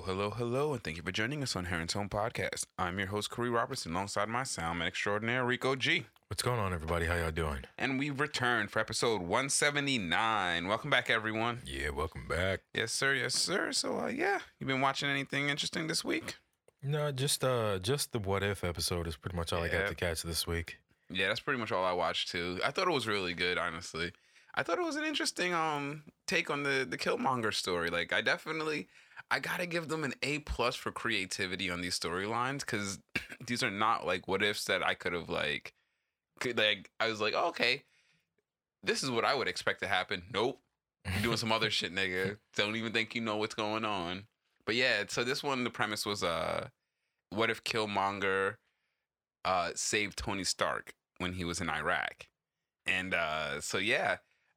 Hello, hello, hello, and thank you for joining us on Heron's Home Podcast. I'm your host, Corey Robertson, alongside my soundman extraordinaire, Rico G. What's going on, everybody? How y'all doing? And we've returned for episode 179. Welcome back, everyone. Yeah, welcome back. Yes, sir, yes, sir. So, uh, yeah, you been watching anything interesting this week? No, just uh, just the what if episode is pretty much all I got to catch this week. Yeah, that's pretty much all I watched, too. I thought it was really good, honestly. I thought it was an interesting um take on the the Killmonger story. Like, I definitely, I gotta give them an A plus for creativity on these storylines because these are not like what ifs that I could have like, could like I was like, oh, okay, this is what I would expect to happen. Nope, you're doing some other shit, nigga. Don't even think you know what's going on. But yeah, so this one, the premise was uh, what if Killmonger uh saved Tony Stark when he was in Iraq, and uh, so yeah,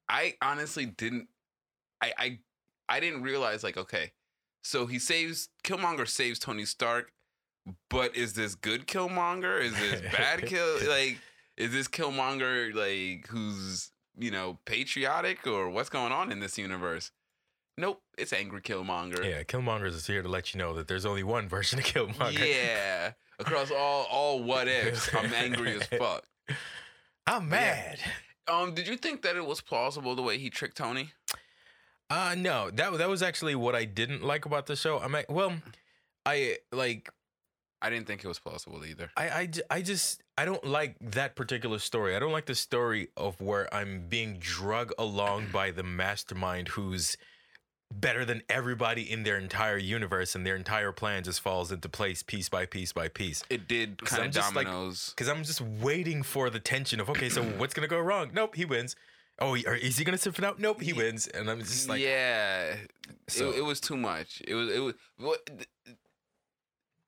I honestly didn't, I I I didn't realize like okay, so he saves Killmonger saves Tony Stark, but is this good Killmonger? Is this bad kill? Like, is this Killmonger like who's you know patriotic or what's going on in this universe? Nope, it's angry Killmonger. Yeah, Killmongers is here to let you know that there's only one version of Killmonger. Yeah, across all all what ifs, I'm angry as fuck. I'm mad. Um, did you think that it was plausible the way he tricked Tony? Uh no, that that was actually what I didn't like about the show. I'm well, I like I didn't think it was plausible either. I, I, I just I don't like that particular story. I don't like the story of where I'm being drug along by the mastermind who's better than everybody in their entire universe and their entire plan just falls into place piece by piece by piece. It did kind of just like- dominoes. Cuz I'm just waiting for the tension of okay, so what's going to go wrong? Nope, he wins. Oh, is he going to sit it out? Nope, he wins. And I'm just like yeah, So- it, it was too much. It was it was what.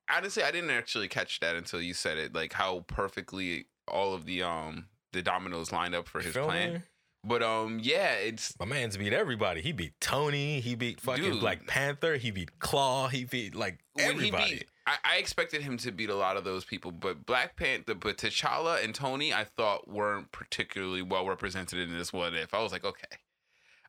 Honestly, I didn't actually catch that until you said it. Like how perfectly all of the um the dominoes lined up for his plan. But um, yeah, it's My man's beat everybody. He beat Tony. He beat fucking Dude. Black Panther. He beat Claw. He beat like everybody. beat. I, I expected him to beat a lot of those people, but Black Panther, but T'Challa and Tony, I thought weren't particularly well represented in this what if. I was like, okay,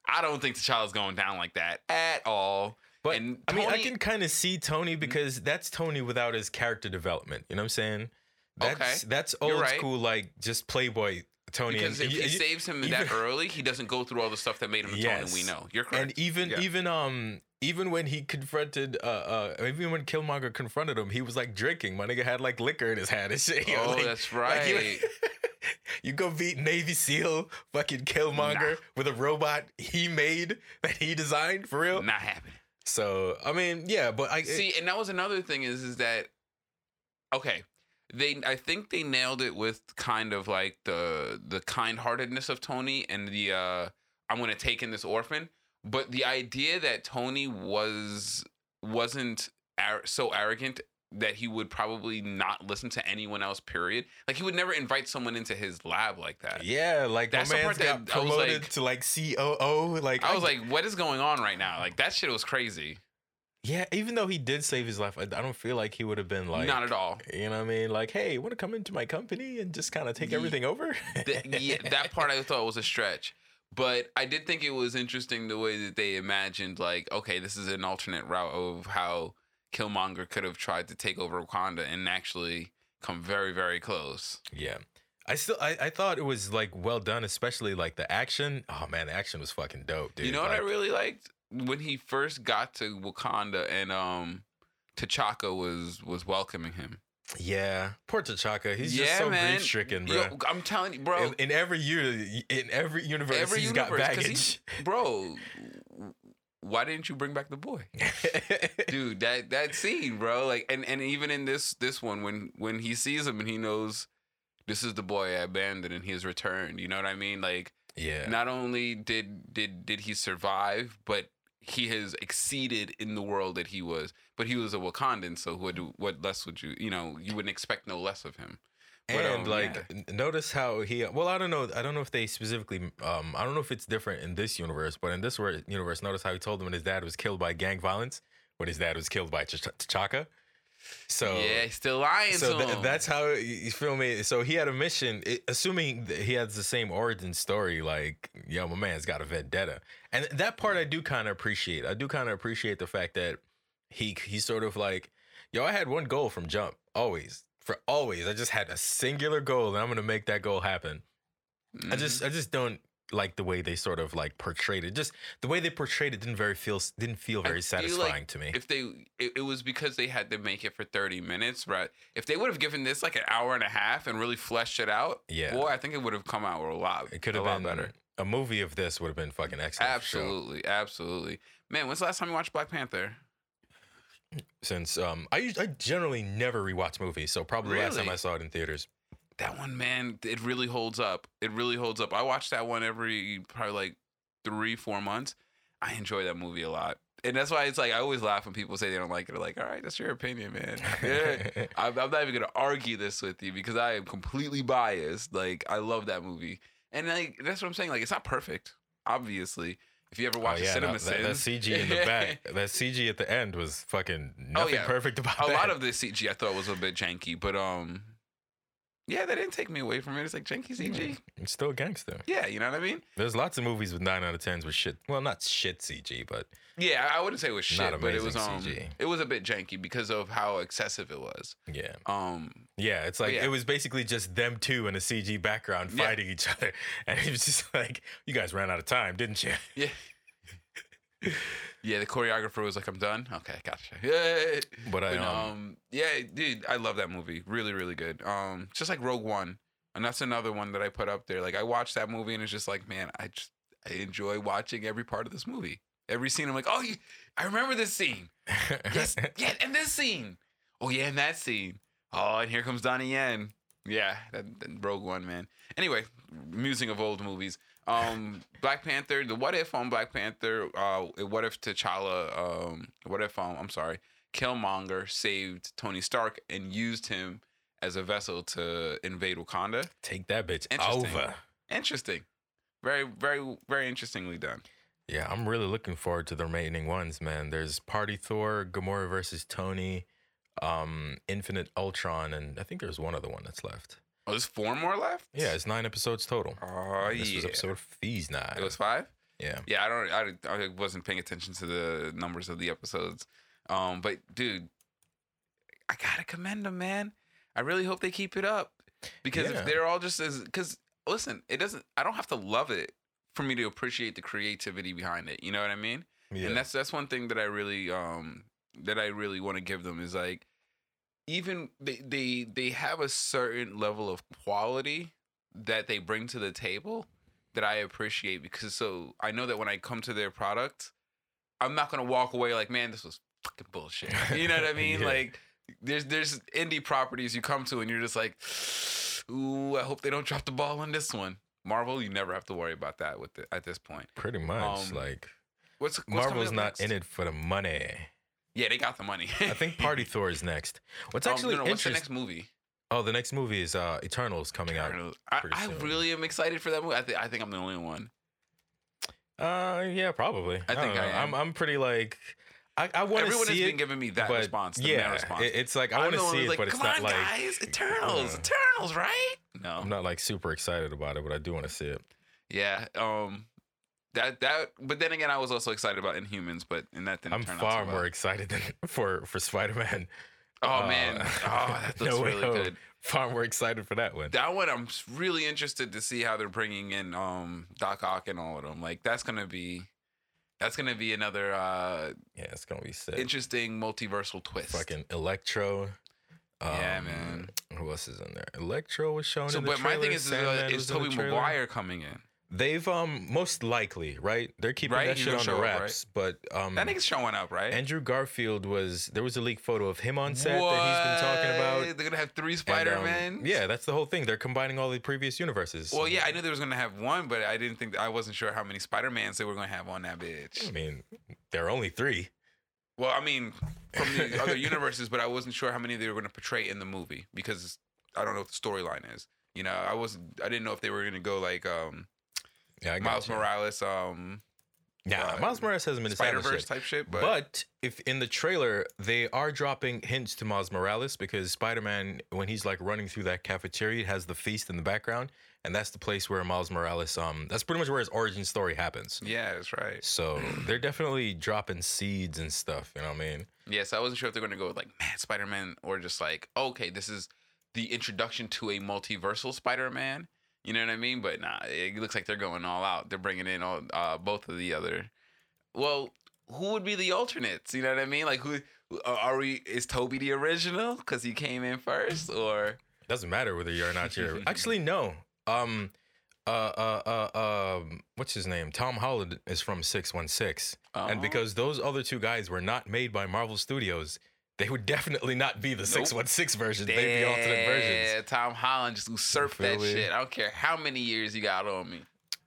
I don't think T'Challa's going down like that at all. But And I mean, I can kind of see Tony because that's Tony without his character development. You know what I'm saying? That's Okay. that's old right. school, like just Playboy Tony. Because and, if he y- saves him even- that early, he doesn't go through all the stuff that made him the Tony we know. You're correct. and even Yeah. even um even when he confronted uh uh even when Killmonger confronted him, he was like drinking. My nigga had like liquor in his hand and shit. you know, oh, like- that's right. like, you- right. you go beat Navy SEAL fucking Killmonger Nah. with a robot he made that he designed for real. Not happening. So I mean, yeah, but I See, and that was another thing is is that okay. They I think they nailed it with kind of like the the kind heartedness of Tony and the uh I'm gonna take in this orphan. But the idea that Tony was wasn't ar- so arrogant that he would probably not listen to anyone else, period. Like he would never invite someone into his lab like that. Yeah, like That's my part man's got that promoted like- to like COO. Like I was like, what is going on right now? Like that shit was crazy. Yeah. Even though he did save his life, I, I don't feel like he would have been like, Not at all. You know what I mean? Like, hey, want to come into my company and just kind of take Ye- everything over? Th- yeah, that part I thought was a stretch. But I did think it was interesting the way that they imagined, like, okay, this is an alternate route of how Killmonger could have tried to take over Wakanda and actually come very, very close. yeah. I still, I, I thought it was like well done, especially like the action. Oh man, the action was fucking dope, dude. you know what I really liked when he first got to Wakanda and um, T'Chaka was was welcoming him. Yeah, poor T'Chaka. He's just Yeah, so man. grief stricken, bro. Yo, I'm telling you, bro. in, in every year, in every universe, every he's universe, got 'cause he- baggage. bro. Why didn't you bring back the boy? dude that that scene bro like and and even in this this one when when he sees him and he knows this is the boy i abandoned and he has returned you know what i mean like yeah, not only did did did he survive but he has exceeded in the world that he was. But he was a Wakandan, so what do, what less would you you know you wouldn't expect no less of him. But, and um, like yeah. notice how he well i don't know i don't know if they specifically um i don't know if it's different in this universe but in this universe notice how he told him when his dad was killed by gang violence when his dad was killed by Ch- T'Chaka so yeah, he's still lying so him. that's how you feel me? So he had a mission i- assuming he has the same origin story like yo my man's got a vendetta. And that part i do kind of appreciate. I do kind of appreciate the fact that he he's sort of like yo i had one goal from jump always for always. I just had a singular goal and i'm gonna make that goal happen. I Mhm. just i just don't like the way they sort of like portrayed it. Just the way they portrayed it didn't very feel didn't feel very feel like satisfying to me. if they it, it was because they had to make it for 30 minutes right? If they would have given this like an hour and a half and really fleshed it out Yeah. boy i think it would have come out a lot it could have been better. a movie of this would have been fucking excellent for sure. absolutely absolutely. Man when's the last time you watched black panther? Since um I I generally never rewatch movies, so probably the last time I saw it in theaters. That one man it really holds up. It really holds up. I watch that one every probably like three four months. I enjoy that movie a lot. And that's why it's like i always laugh when people say they don't like it. They're like all right that's your opinion man. Yeah. I'm, I'm not even gonna argue this with you because i am completely biased. Like i love that movie. And like that's what i'm saying. Like it's not perfect obviously. If you ever watch oh, yeah, the no, cinema that, that CG in the back, that CG at the end was fucking nothing Oh, yeah. perfect about it. a that. lot of the cg i thought was a bit janky but um yeah they didn't take me away from it it's like janky cg it's still a gangster. yeah you know what i mean There's lots of movies with nine out of tens with shit. Well, not shit CG, but Yeah, I wouldn't say it was shit, Not but it was um, CG. it was a bit janky because of how excessive it was. yeah, Um, yeah. It's like yeah. it was basically just them two in a CG background Yeah. fighting each other, and it was just like, you guys ran out of time, didn't you? yeah, yeah. The choreographer was like, "I'm done." Okay, gotcha. Yeah, But I um, um, yeah, dude, I love that movie. Really, really good. Um, just like Rogue One, and that's another one that I put up there. Like I watched that movie, and it's just like, man, I just I enjoy watching every part of this movie. Every scene, I'm like, oh, you, I remember this scene. Yes, yeah, and this scene. Oh yeah, and that scene. Oh, and here comes Donnie Yen. Yeah, that, that Rogue One, man. Anyway, musing of old movies. Um, Black Panther. The what if on Black Panther? Uh, what if T'Challa? Um, what if um, I'm sorry, Killmonger saved Tony Stark and used him as a vessel to invade Wakanda. Take that bitch Interesting. over. Interesting. Very, very, very interestingly done. Yeah, I'm really looking forward to the remaining ones, man. There's Party Thor, Gamora versus Tony, um, Infinite Ultron, and I think there's one other one that's left. Oh, there's four more left. Yeah, it's nine episodes total. Oh this yeah. was episode fees nine. It was five. yeah. Yeah, I don't. I, I wasn't paying attention to the numbers of the episodes. Um, but dude, I gotta commend them, man. I really hope they keep it up because Yeah. if they're all just as because listen, it doesn't. I don't have to love it for me to appreciate the creativity behind it. You know what I mean? Yeah. And that's that's one thing that I really um that I really want to give them is like even they they they have a certain level of quality that they bring to the table that I appreciate because so I know that when I come to their product, I'm not gonna walk away like, man, this was fucking bullshit. You know what I mean? Yeah. Like there's there's indie properties you come to and you're just like, ooh, I hope they don't drop the ball on this one. Marvel, you never have to worry about that with it at this point. Pretty much. um, like What's, what's Marvel's not next? in it for the money. Yeah, they got the money. I think Party Thor is next. What's Um, actually no, no, what's the interesting? next movie? Oh, the next movie is uh Eternals coming out. Eternals. I, pretty I soon. really am excited for that movie. I, th- I think I'm the only one. Uh, yeah, probably. I think don't I know. I'm am. I'm pretty like I I want to see Everyone has been giving me that but response. The yeah, response. it- it's like I want to see it, like, but it's not like guys, Eternals, uh, Eternals, right? No, I'm not like super excited about it, but I do want to see it. yeah. Um, that that. But then again, I was also excited about Inhumans, but and that didn't I'm turn far out so more well. excited than for for Spider Man. Oh man, oh that looks No really Home. good. Far more excited for that one. That one, I'm really interested to see how they're bringing in um Doc Ock and all of them. Like that's gonna be, that's gonna be another uh Yeah, it's gonna be sick. interesting multiversal twist. Fucking Electro. Yeah, um, man. Who else is in there? Electro was shown So, in the but my thing is, is, uh, Sandman is in Tobey trailer. Maguire coming in? They've um most likely right. They're keeping Right? that shit on the up, right? wraps. But um, That nigga's showing up, right? Andrew Garfield was there was a leaked photo of him on set that he's been talking about. They're gonna have three Spider um, Men. yeah, that's the whole thing. They're combining all the previous universes. Well, yeah, I knew they was gonna have one, but I didn't think I wasn't sure how many Spider Mans they were gonna have on that bitch. I mean, there are only three. Well, I mean, from the other universes, but I wasn't sure how many they were gonna portray in the movie because I don't know what the storyline is. You know, I wasn't. I didn't know if they were gonna go like um Yeah, I Miles you. Morales, um Yeah, uh, Miles Morales hasn't been Spider Verse type shit, But, but, if in the trailer they are dropping hints to Miles Morales because Spider-Man, when he's like running through that cafeteria, it has the feast in the background, and that's the place where Miles Morales, um, that's pretty much where his origin story happens. yeah, that's right. So they're definitely dropping seeds and stuff. You know what I mean? Yes, I wasn't sure if they're gonna go with like Mad Spider Man or just like okay, this is the introduction to a multiversal Spider Man. You know what I mean? But nah, it looks like they're going all out. They're bringing in all uh, both of the other. Well, who would be the alternates? You know what I mean? Like who uh, are we? Is Tobey the original because he came in first, or Doesn't matter whether you're or not you're. Actually, no. Um, uh, uh, uh, um, what's his name? Tom Holland is from Six One Six, and Oh. because those other two guys were not made by Marvel Studios, they would definitely not be the Six One Six versions. They'd be alternate versions. Yeah, Tom Holland just usurped that me? shit. I don't care how many years you got on me.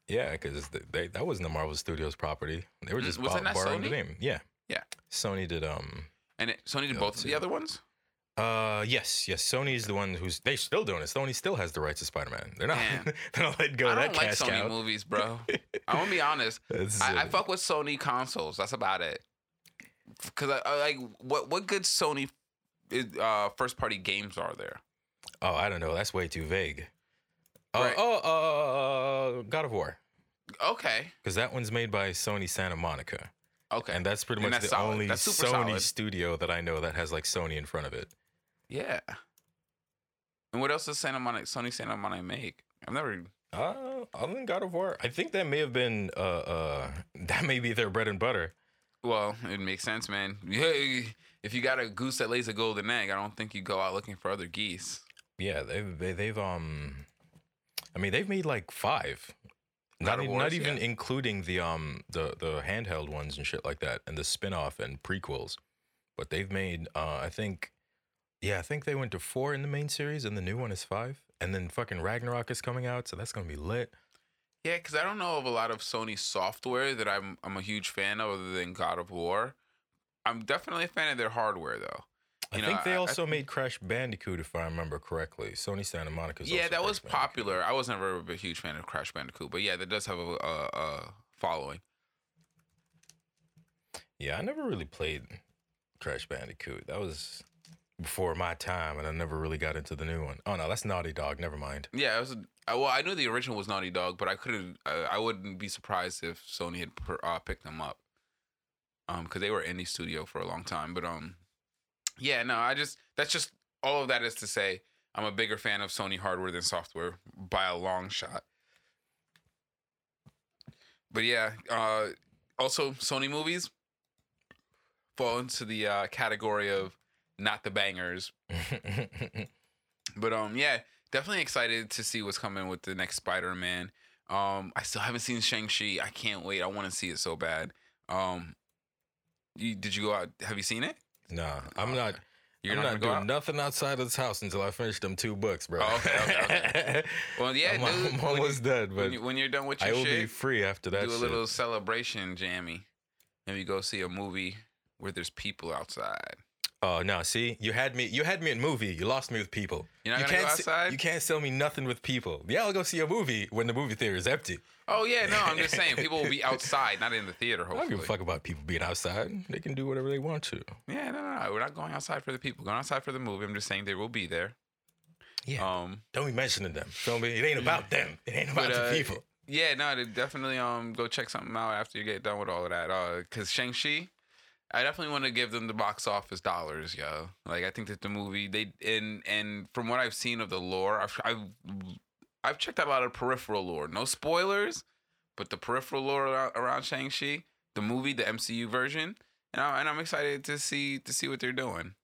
Yeah, because they, that wasn't the Marvel Studios property. They were Mm, just wasn't bor- that borrowing the name. Yeah. Yeah. Sony did. Um. And it, Sony did both of the other ones. Uh. Yes. Yes. Sony's the one who's they still doing it. Sony still has the rights to Spider Man. They're not. They're not letting go I don't that like Sony cow. movies, bro. I want to be honest. I, I fuck with Sony consoles. That's about it. Cause I, I like what what good Sony uh, first party games are there? Oh, I don't know. That's way too vague. Uh, Right. Oh, uh, God of War, Okay, because that one's made by Sony Santa Monica, okay, and that's pretty And much that's the solid. only Sony solid. studio that I know that has like Sony in front of it. yeah. And what else does Santa Monica, Sony Santa Monica make? I've never. Uh, other than God of War, I think that may have been uh uh that may be their bread and butter. Well, it makes sense, man. If you got a goose that lays a golden egg, I don't think you go out looking for other geese. Yeah, they've they, they've um, I mean they've made like five. Not, Wars, not even yeah. including the um the the handheld ones and shit like that and the spin-off and prequels. But they've made uh I think yeah, I think they went to 4 in the main series and the new one is 5. And then fucking Ragnarok is coming out, so that's going to be lit. Yeah, because I don't know of a lot of Sony software that I'm I'm a huge fan of, other than God of War. I'm definitely a fan of their hardware, though. I know, think they I- I also think- made Crash Bandicoot if I remember correctly. Sony Santa Monica's. yeah, that was popular. I was never a huge fan of Crash Bandicoot, but yeah, that does have a, a, a following. Yeah, I never really played Crash Bandicoot. That was before my time, and I never really got into the new one. Oh no, that's Naughty Dog. Never mind. Yeah, it was. I- Well, I knew the original was Naughty Dog, but I couldn't. I, I wouldn't be surprised if Sony had per- uh, picked them up, um, because they were indie studio for a long time. But um, yeah, no, I just that's just all of that is to say I'm a bigger fan of Sony hardware than software by a long shot. But yeah, uh, also Sony movies fall into the uh, category of not the bangers, but um, yeah, definitely excited to see what's coming with the next Spider-Man. Um, I still haven't seen Shang-Chi. I can't wait. I want to see it so bad. Um, you, did you go out? Have you seen it? nah, I'm Oh, not. You're I'm not, doing out? nothing outside of this house until I finish them two books, bro. Oh, okay, okay, Well, yeah, I'm, dude. I'm you- almost done, but when, you, when you're done with your I will be free after that. do a shit. little celebration, jammy. Maybe go see a movie where there's people outside. Oh no! See, you had me. You had me in movie. You lost me with people. You're not you gonna can't go outside? you can't sell me nothing with people. Yeah, I'll go see a movie when the movie theater is empty. Oh yeah, no, I'm just saying people will be outside, not in the theater. Hopefully, I don't give a fuck about people being outside. They can do whatever they want to. Yeah, no, no, no. We're not going outside for the people. Going outside for the movie. I'm just saying they will be there. Yeah. Um, Don't be mentioning them. Feel me? It ain't about them. It ain't about but, uh, the people. Yeah, no, definitely um go check something out after you get done with all of that. Uh, cause Shang Chi, I definitely want to give them the box office dollars, yo. Like I think that the movie they and and from what I've seen of the lore, I've I've I've checked out a lot of peripheral lore. No spoilers, but the peripheral lore around, around Shang Chi, the movie, the MCU version, and I, and I'm excited to see to see what they're doing.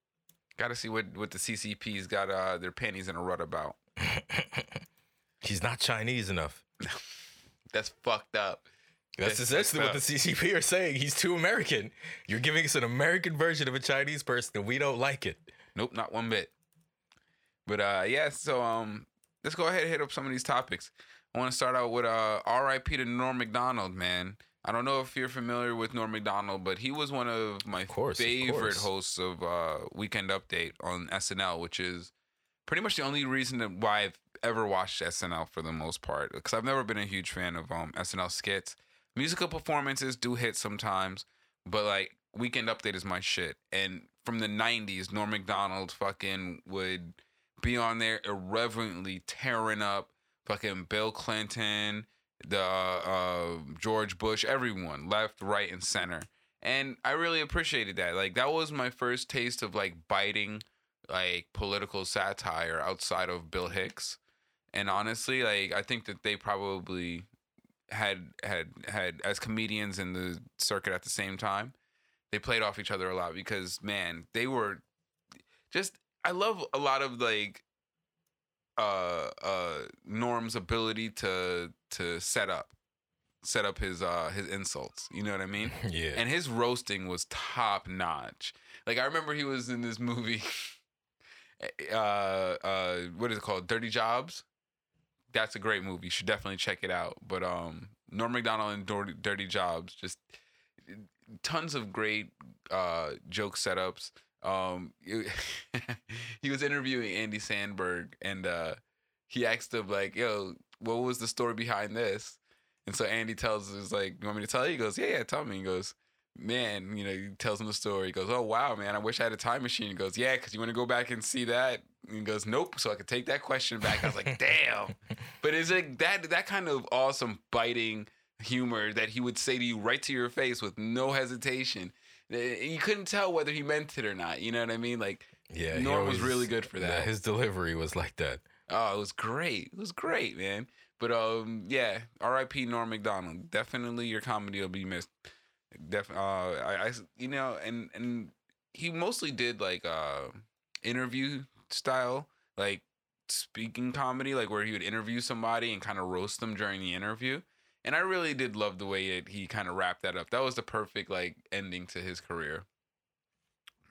Got to see what what the CCP's got uh their panties in a rut about. He's not Chinese enough. That's fucked up. That's essentially what the CCP are saying. He's too American. You're giving us an American version of a Chinese person, and we don't like it. Nope, not one bit. But uh yeah, so um let's go ahead and hit up some of these topics. I want to start out with uh R.I.P. to Norm Macdonald, man. I don't know if you're familiar with Norm Macdonald, but he was one of my course, of favorite course. hosts of uh Weekend Update on SNL, which is pretty much the only reason that why I've ever watched SNL for the most part. Because I've never been a huge fan of um SNL skits. Musical performances do hit sometimes, but like Weekend Update is my shit. And from the '90s, Norm Macdonald fucking would be on there irreverently tearing up fucking Bill Clinton, the uh, George Bush, everyone, left, right, and center. And I really appreciated that. Like that was my first taste of like biting like political satire outside of Bill Hicks. And honestly, like I think that they probably had had had as comedians in the circuit at the same time, they played off each other a lot because man, they were just I love a lot of like uh uh Norm's ability to to set up set up his uh his insults. You know what I mean? Yeah. And his roasting was top notch. Like I remember he was in this movie uh uh what is it called? Dirty Jobs. That's a great movie. You should definitely check it out. But um Norm Macdonald and Dirty, Jobs just tons of great uh joke setups. Um he was interviewing Andy Samberg and uh he asked him like, "Yo, what was the story behind this?" And so Andy tells us like, "You want me to tell you?" He goes, "Yeah, yeah, tell me." He goes, "Man, you know," he tells him the story. He goes, "Oh wow, man, I wish I had a time machine." He goes, "Yeah, because you want to go back and see that." And he goes, "Nope," so I could take that question back. I was like, "Damn!" But it's like that that kind of awesome biting humor that he would say to you right to your face with no hesitation. Eh, You couldn't tell whether he meant it or not. You know what I mean? Like, yeah, Norm was really good for yeah, that. his delivery was like that. Oh, it was great. It was great, man. But um, yeah, R.I.P. Norm Macdonald. Definitely, your comedy will be missed. Def, uh, I, I, you know, and and he mostly did like uh interview style, like speaking comedy, like where he would interview somebody and kind of roast them during the interview. And I really did love the way it, he kind of wrapped that up. That was the perfect like ending to his career.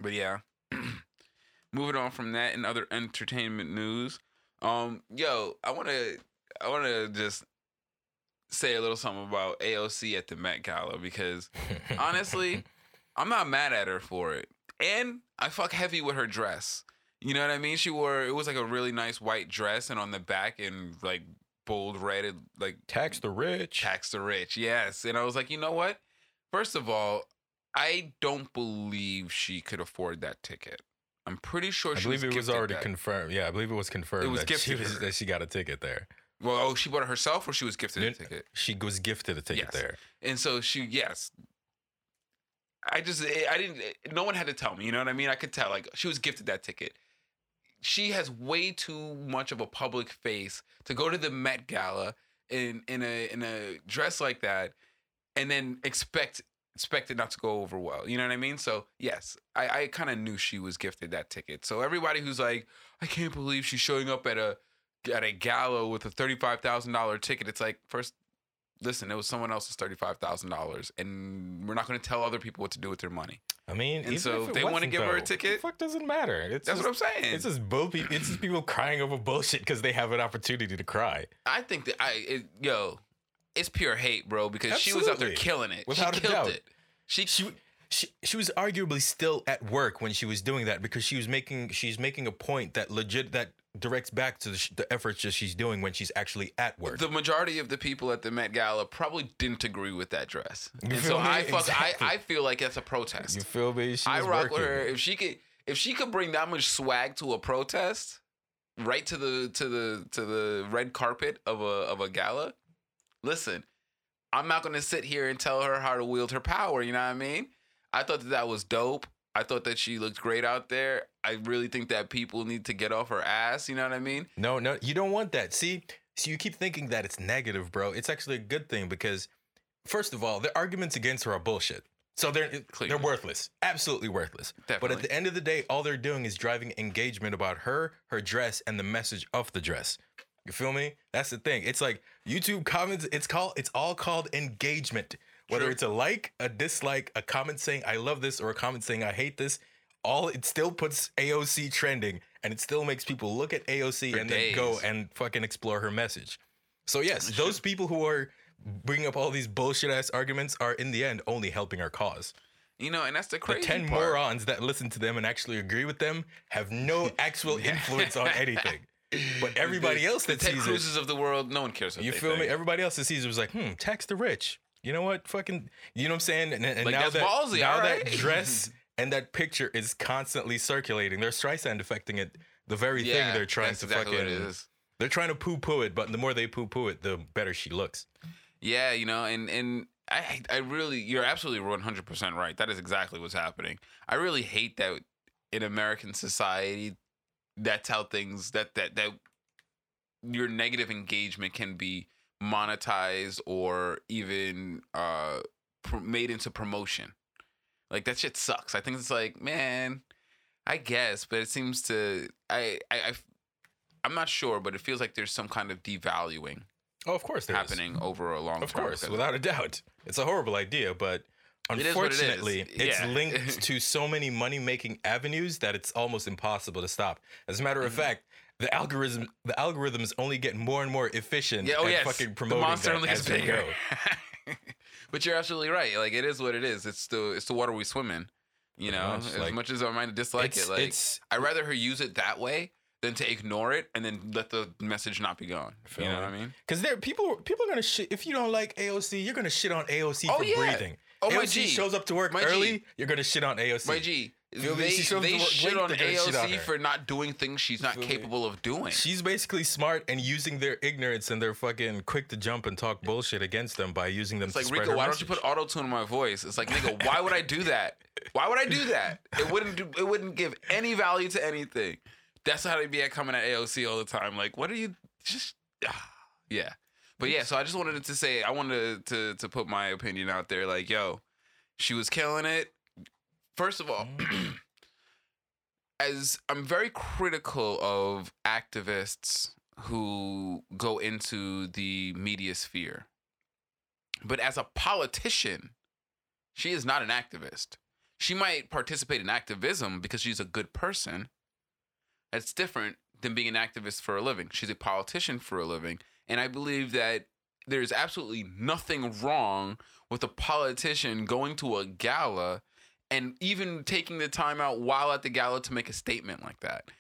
But yeah, moving on from that and other entertainment news. Um, yo, I want to, I want to just say a little something about AOC at the Met Gala because honestly, I'm not mad at her for it, and I fuck heavy with her dress. You know what I mean? She wore it was like a really nice white dress, and on the back in like bold red, it, like tax the rich. tax the rich. Yes, and I was like, you know what? First of all, I don't believe she could afford that ticket. I'm pretty sure I she believe was it was already that. confirmed. Yeah, I believe it was confirmed. It was that she gifted was her. that she got a ticket there. Well, oh, she bought it herself, or she was gifted a ticket. She was gifted a ticket Yes. there. And so she, yes. I just, I didn't, no one had to tell me, you know what I mean? I could tell, like, she was gifted that ticket. She has way too much of a public face to go to the Met Gala in in a in a dress like that, and then expect expect it not to go over well. You know what I mean? So yes, I, I kind of knew she was gifted that ticket. So everybody who's like, I can't believe she's showing up at a at a gala with a thirty five thousand dollar ticket. It's like first listen, it was someone else's thirty five thousand dollars, and we're not going to tell other people what to do with their money. I mean, And even so if they wanna wasn't, give her a ticket? The fuck doesn't matter. It's That's just, what I'm saying. It's just bull pe- It's just people crying over bullshit because they have an opportunity to cry. I think that I, it, yo, it's pure hate, bro. Because she was out there killing it. Without she killed doubt. it. She, She, she she was arguably still at work when she was doing that because she was making she's making a point that legit that directs back to the, sh- the efforts that she's doing when she's actually at work. the majority of the people at the Met Gala probably didn't agree with that dress, and so me? I fuck, Exactly. I, I feel like that's a protest. you feel me? She I rock with her if she could if she could bring that much swag to a protest, right to the to the to the red carpet of a of a gala. Listen, I'm not gonna sit here and tell her how to wield her power. You know what I mean? I thought that that was dope. I thought that she looked great out there. I really think that people need to get off her ass. You know what I mean? No, no, you don't want that. See, so you keep thinking that it's negative, bro. It's actually a good thing because, first of all, the arguments against her are bullshit. So they're Clearly. they're worthless, absolutely worthless. But at the end of the day, all they're doing is driving engagement about her, her dress, and the message of the dress. You feel me? That's the thing. It's like YouTube comments. It's called. It's all called engagement. Whether True. it's a like, a dislike, a comment saying I love this, or a comment saying I hate this, all it still puts AOC trending, and it still makes people look at AOC For and then go and fucking explore her message. So yes, those people who are bringing up all these bullshit ass arguments are in the end only helping our cause. You know, and that's the The 10 part. morons that listen to them and actually agree with them have no actual Yeah. influence on anything. But everybody The- else that the sees it, of the world, no one cares. You feel me? Everybody else that sees it was like, hmm, tax the rich. You know what? Fucking, you know what I'm saying? And, and Like, now that ballsy, now alright. that dress and that picture is constantly circulating. They're Streisand affecting it. The very yeah, thing they're trying to exactly fucking. what it is. They're trying to poo poo it, but the more they poo poo it, the better she looks. Yeah, you know, and and I I really you're absolutely 100% right. That is exactly what's happening. I really hate that in American society that's how things that that that your negative engagement can be monetized or even uh pr- made into promotion. Like that shit sucks. I think it's like, man, I guess, but it seems to I I, I I'm not sure, but it feels like there's some kind of devaluing Oh, of course, there is. happening over a long Of course, without a doubt. It's a horrible idea, but It what it is. unfortunately, it's Yeah. linked to so many money making avenues that it's almost impossible to stop. As a matter of Mhm. fact, the algorithm the algorithms only get more and more efficient Yeah, oh at yes. fucking the promoting monster that only gets bigger. but you're absolutely right. Like it is what it is. It's the it's the water we swim in. You know, much, as like- much as I might dislike it, like it's I'd rather her use it that way than to ignore it and then let the message not be gone. You know what I mean? because there people people are gonna shit if you don't like AOC, you're gonna shit on AOC Oh, for yeah. breathing. Oh AOC my G, shows up to work My G. early, you're gonna shit on AOC. my G. Feel? They, She they shit on they're shit on AOC for not doing things she's not Feel me? capable of doing. She's basically smart and using their ignorance and they're fucking quick to jump and talk bullshit against them by using them It's like Rico, why don't you put auto tune in my voice? It's like nigga, why would I do that? Why would I do that? It wouldn't do. It wouldn't give any value to anything. That's how they be at coming at AOC all the time. Like, what are you just? ah, yeah, but yeah. So I just wanted to say, I wanted to to put my opinion out there. Like, yo, she was killing it. First of all, mm. as I'm very critical of activists who go into the media sphere. But as a politician, she is not an activist. She might participate in activism because she's a good person. That's different than being an activist for a living. She's a politician for a living. And I believe that there's absolutely nothing wrong with a politician going to a gala and even taking the time out while at the gala to make a statement like that.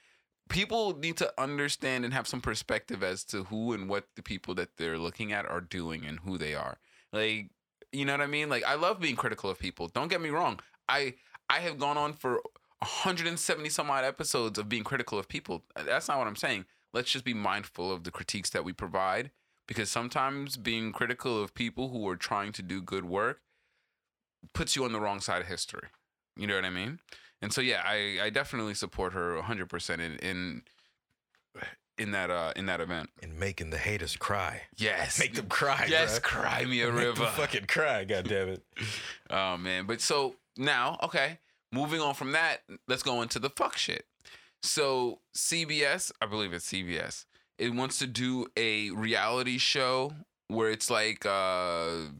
People need to understand and have some perspective as to who and what the people that they're looking at are doing and who they are. Like, you know what I mean? Like I love being critical of people. Don't get me wrong. I I have gone on for 170 some odd episodes of being critical of people. That's not what I'm saying. Let's just be mindful of the critiques that we provide because sometimes being critical of people who are trying to do good work puts you on the wrong side of history. You know what I mean? And so yeah, I, I definitely support her 100% in in in that uh in that event. and making the haters cry. Yes. Make them cry. yes, bruh. cry me a Make river. fucking cry. God damn it. Oh man, but so now, okay, moving on from that, let's go into the fuck shit. So CBS, I believe it's CBS, it wants to do a reality show where it's like uh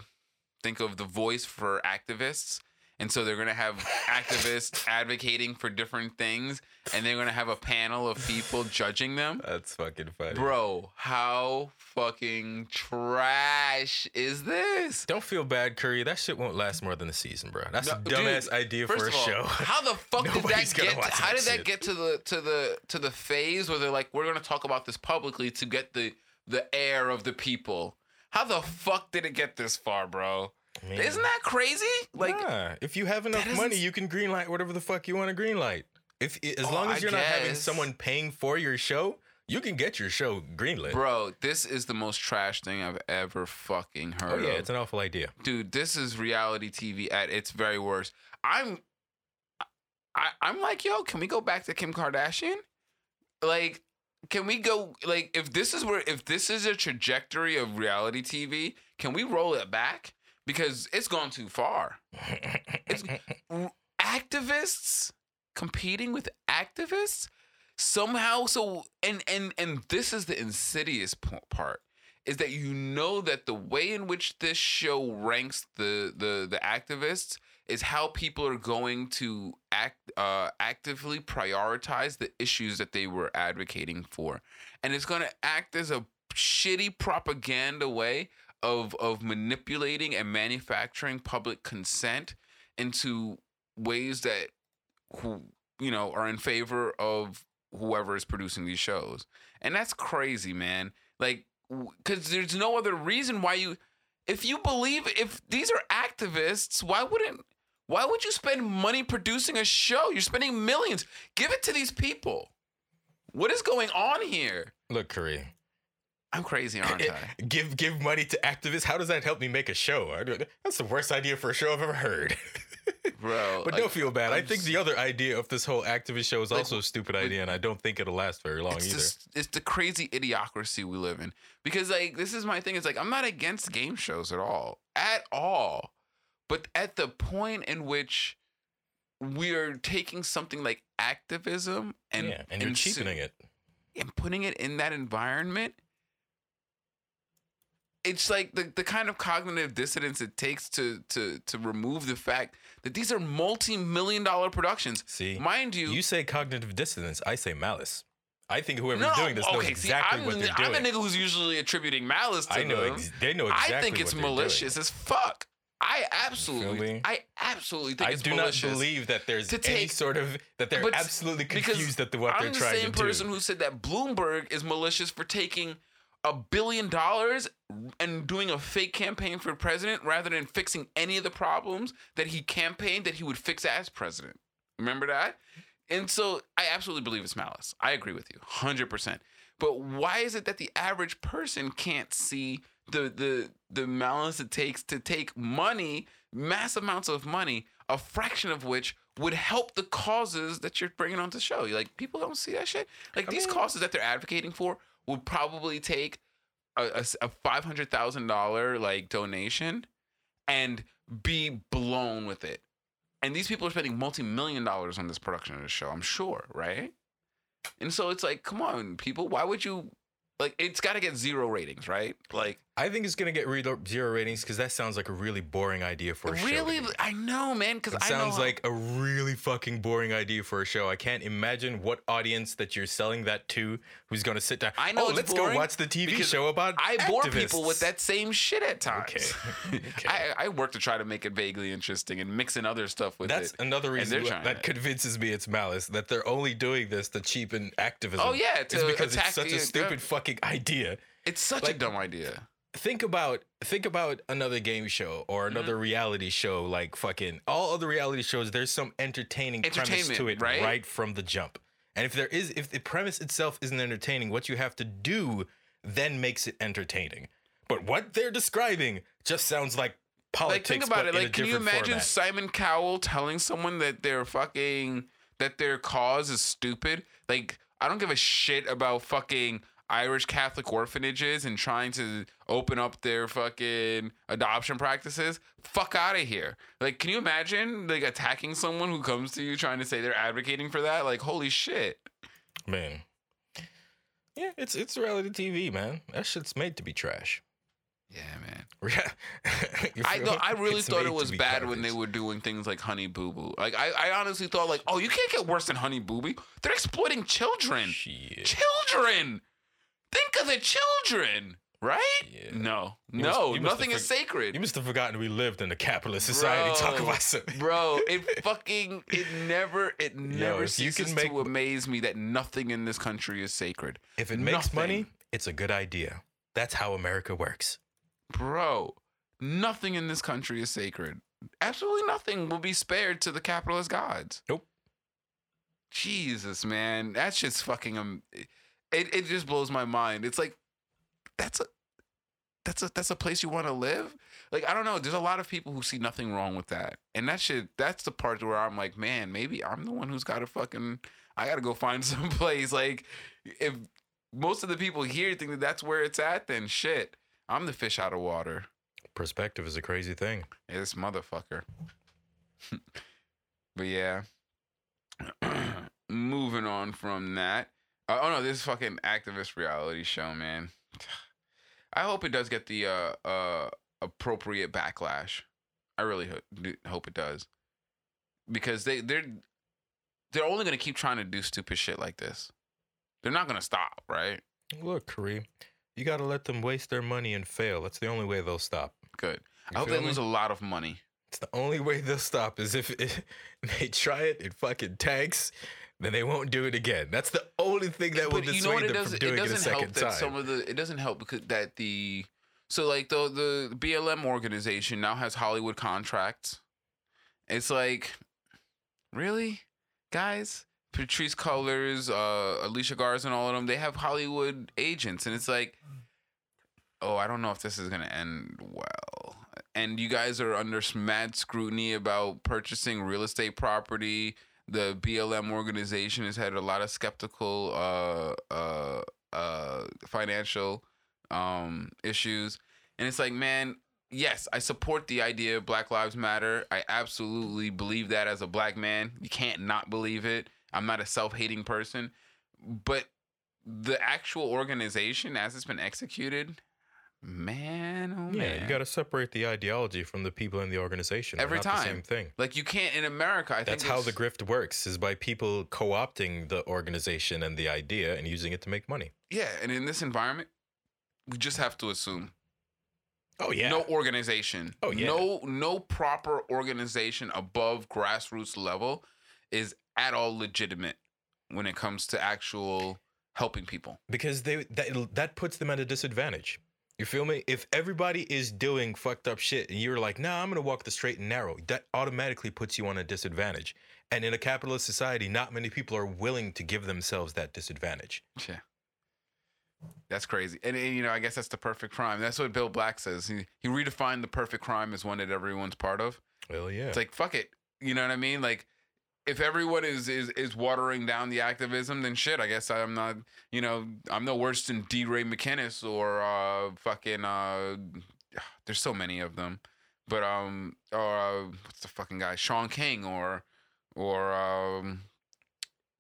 think of the voice for activists. And so they're gonna have activists advocating for different things, and they're gonna have a panel of people judging them. That's fucking funny. Bro, how fucking trash is this? Don't feel bad, Corey. That shit won't last more than a season, bro. That's No, a dumbass dude, idea for a all, show. how the fuck did that get? how that did that shit. get to the to the to the phase where they're like, we're gonna talk about this publicly to get the the air of the people? How the fuck did it get this far, bro? I mean, Isn't that crazy? Like, nah, if you have enough money, you can greenlight whatever the fuck you want to greenlight. If as Oh, long as you're not having someone paying for your show, you can get your show greenlit. bro, this is the most trash thing I've ever fucking oh heard yeah, of. it's an awful idea. dude, this is reality TV at its very worst. I'm, I, I'm like, yo, can we go back to Kim Kardashian? Like, can we go? Like, if this is where, if this is a trajectory of reality TV, can we roll it back? Because it's gone too far. It's activists competing with activists. somehow so and and and this is the insidious part is that you know that the way in which this show ranks the the the activists is how people are going to act uh actively prioritize the issues that they were advocating for. And it's going to act as a shitty propaganda way of of manipulating and manufacturing public consent into ways that who you know are in favor of whoever is producing these shows. And that's crazy man. Like because there's no other reason why you if you believe if these are activists why wouldn't why would you spend money producing a show you're spending millions give it to these people what is going on here Look, Kareem. i'm crazy aren't i give give money to activists. How does that help me make a show? That's the worst idea for a show I've ever heard. bro but like, don't feel bad. i I'm think just- the other idea of this whole activist show is Like, also a stupid idea, and I don't think it'll last very long it's either. just it's the crazy idiocracy we live in because like this is my thing it's like i'm not against game shows at all at all but at the point in which we are taking something like activism and yeah, and you're cheapening it. and putting it in that environment it's like the, the kind of cognitive dissonance it takes to to to remove the fact that these are multi-million dollar productions See, mind you you say cognitive dissonance. I say malice. I think whoever's no, doing this knows okay, exactly see, I'm, what they're doing. I'm the nigga who's usually attributing malice to I know. them. Ex- they know exactly. I think it's they're doing. malicious as fuck. I absolutely, I absolutely think I it's do malicious. not believe that there's to any take- sort of that they're But- absolutely because confused at the, what I'm they're the trying same to person do. who said that Bloomberg is malicious for taking a billion dollars and doing a fake campaign for president rather than fixing any of the problems that he campaigned that he would fix as president. Remember that? And so I absolutely believe it's malice. I agree with you 100%. But why is it that the average person can't see the the the malice it takes to take money, mass amounts of money, a fraction of which would help the causes that you're bringing onto the show? You like people don't see that shit. Like I these mean- causes that they're advocating for would probably take a five hundred thousand dollar like donation and be blown with it. And these people are spending multi million dollars on this production of the show. I'm sure, right? And so it's like, come on, people, why would you like? It's got to get zero ratings, right? Like, I think it's gonna get re- zero ratings because that sounds like a really boring idea for a show. really. I know, man, because It I sounds know like a really fucking boring idea for a show. I can't imagine what audience that you're selling that to who's going to sit down. I know Oh, it's let's go watch the TV show about it. I bore people with activists." that same shit at times. Okay. Okay. I, I work to try to make it vaguely interesting and mix in other stuff with That's it. That's another reason they're wh- trying that convinces me it's malice. That they're only doing this to cheapen activism. Oh, yeah, it's to because attack it's such a stupid fucking idea. It's such a dumb idea. Think about think about another game show or Mm-hmm. another reality show like fucking all other reality shows there's some entertaining premise to it right? right? from the jump and if there is if the premise itself isn't entertaining what you have to do then makes it entertaining but what they're describing just sounds like politics like think about it like can you imagine format. simon cowell telling someone that their fucking that their cause is stupid like i don't give a shit about fucking irish catholic orphanages and trying to open up their fucking adoption practices fuck out of here like can you imagine like attacking someone who comes to you trying to say they're advocating for that like holy shit man yeah it's it's reality tv man that shit's made to be trash yeah man I? I really It's thought it was bad when they were doing things like Honey Boo Boo. Like I, I honestly thought like, oh, you can't get worse than Honey Boo Boo. They're exploiting children. Shit. Children. Think of the children, right? Yeah. No, You no, must- nothing is forg- sacred. You must have forgotten we lived in a capitalist society. Talk about some. Bro, it fucking it never it never if you can make- to amaze me that nothing in this country is sacred. If it makes money, it's a good idea. That's how America works. Bro, nothing in this country is sacred. Absolutely nothing will be spared to the capitalist gods. Nope. Jesus, man, that's just fucking um. It it just blows my mind. It's like that's a that's a that's a place you want to live. Like I don't know. There's a lot of people who see nothing wrong with that, and that shit. That's the part where I'm like, man, maybe I'm the one who's got to fucking. I got to go find some place. Like if most of the people here think that that's where it's at, then shit, I'm the fish out of water. Perspective is a crazy thing. Yeah, this motherfucker. but yeah. moving on from that. Uh, oh no, this fucking activist reality show, man. I hope it does get the uh, uh, appropriate backlash. I really ho- hope it does, because they they're they're only gonna keep trying to do stupid shit like this. They're not gonna stop, right? Look, Kareem, you got to let them waste their money and fail. That's the only way they'll stop. Good. You I hope they me? lose a lot of money. It's the only way they'll stop is if it, they try it, it fucking tanks, then they won't do it again. That's the only thing that will but dissuade you know them does? from doing it, a doesn't help second that time. some of the it doesn't help because that the so like the the BLM organization now has Hollywood contracts. It's like, really, guys. Patrisse Cullors, uh, Alicia Garza, and all of them, they have Hollywood agents, and it's like, oh, I don't know if this is gonna end well. And you guys are under mad scrutiny about purchasing real estate property. The BLM organization has had a lot of skeptical uh, uh, uh, financial um, issues, and it's like, man, yes, I support the idea of Black Lives Matter. I absolutely believe that as a black man. You can't not believe it. I'm not a self-hating person, but the actual organization as it's been executed, man, oh yeah, man, you got to separate the ideology from the people in the organization. Every not the time. same thing. like you can't in America. I That's how the grift works: is by people co-opting the organization and the idea and using it to make money. yeah, and in this environment, we just have to assume Oh yeah, no organization. Oh, yeah. No no proper organization above grassroots level is at all legitimate when it comes to actual helping people. because they that that puts them at a disadvantage. You feel me? If everybody is doing fucked up shit and you're like, nah, I'm gonna walk the straight and narrow, that automatically puts you on a disadvantage. And in a capitalist society, not many people are willing to give themselves that disadvantage. Yeah. That's crazy. And, and, you know, I guess that's the perfect crime. That's what Bill Black says. He he redefined the perfect crime as one that everyone's part of. Well, yeah. It's like fuck it. You know what I mean? Like if everyone is is is watering down the activism, then shit. I guess I'm not. You know, I'm no worse than DeRay Mckesson or uh fucking uh. There's so many of them, but um, or uh, what's the fucking guy? Shaun King or or um.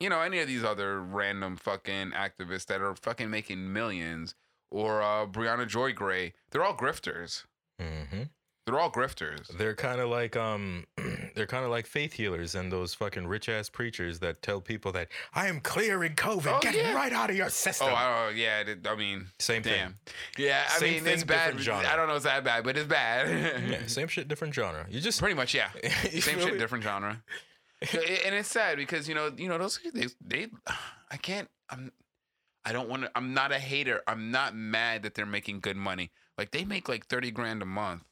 You know, any of these other random fucking activists that are fucking making millions, or uh, Briahna Joy Gray, they're all grifters. hmm They're all grifters. They're kind of like um, they're kind of like faith healers and those fucking rich ass preachers that tell people that I am clearing COVID, Oh, get yeah. right out of your system. Oh, I yeah. I mean, Same damn. thing. Yeah, I Same mean, thing, it's bad. genre. I don't know it's that bad, but it's bad. Yeah, same shit, different genre. You just Pretty much, yeah. Same shit, different genre. and it's sad because you know, you know, those they, they I can't. I'm. I don't want to. I'm not a hater. I'm not mad that they're making good money. Like they make like thirty grand a month.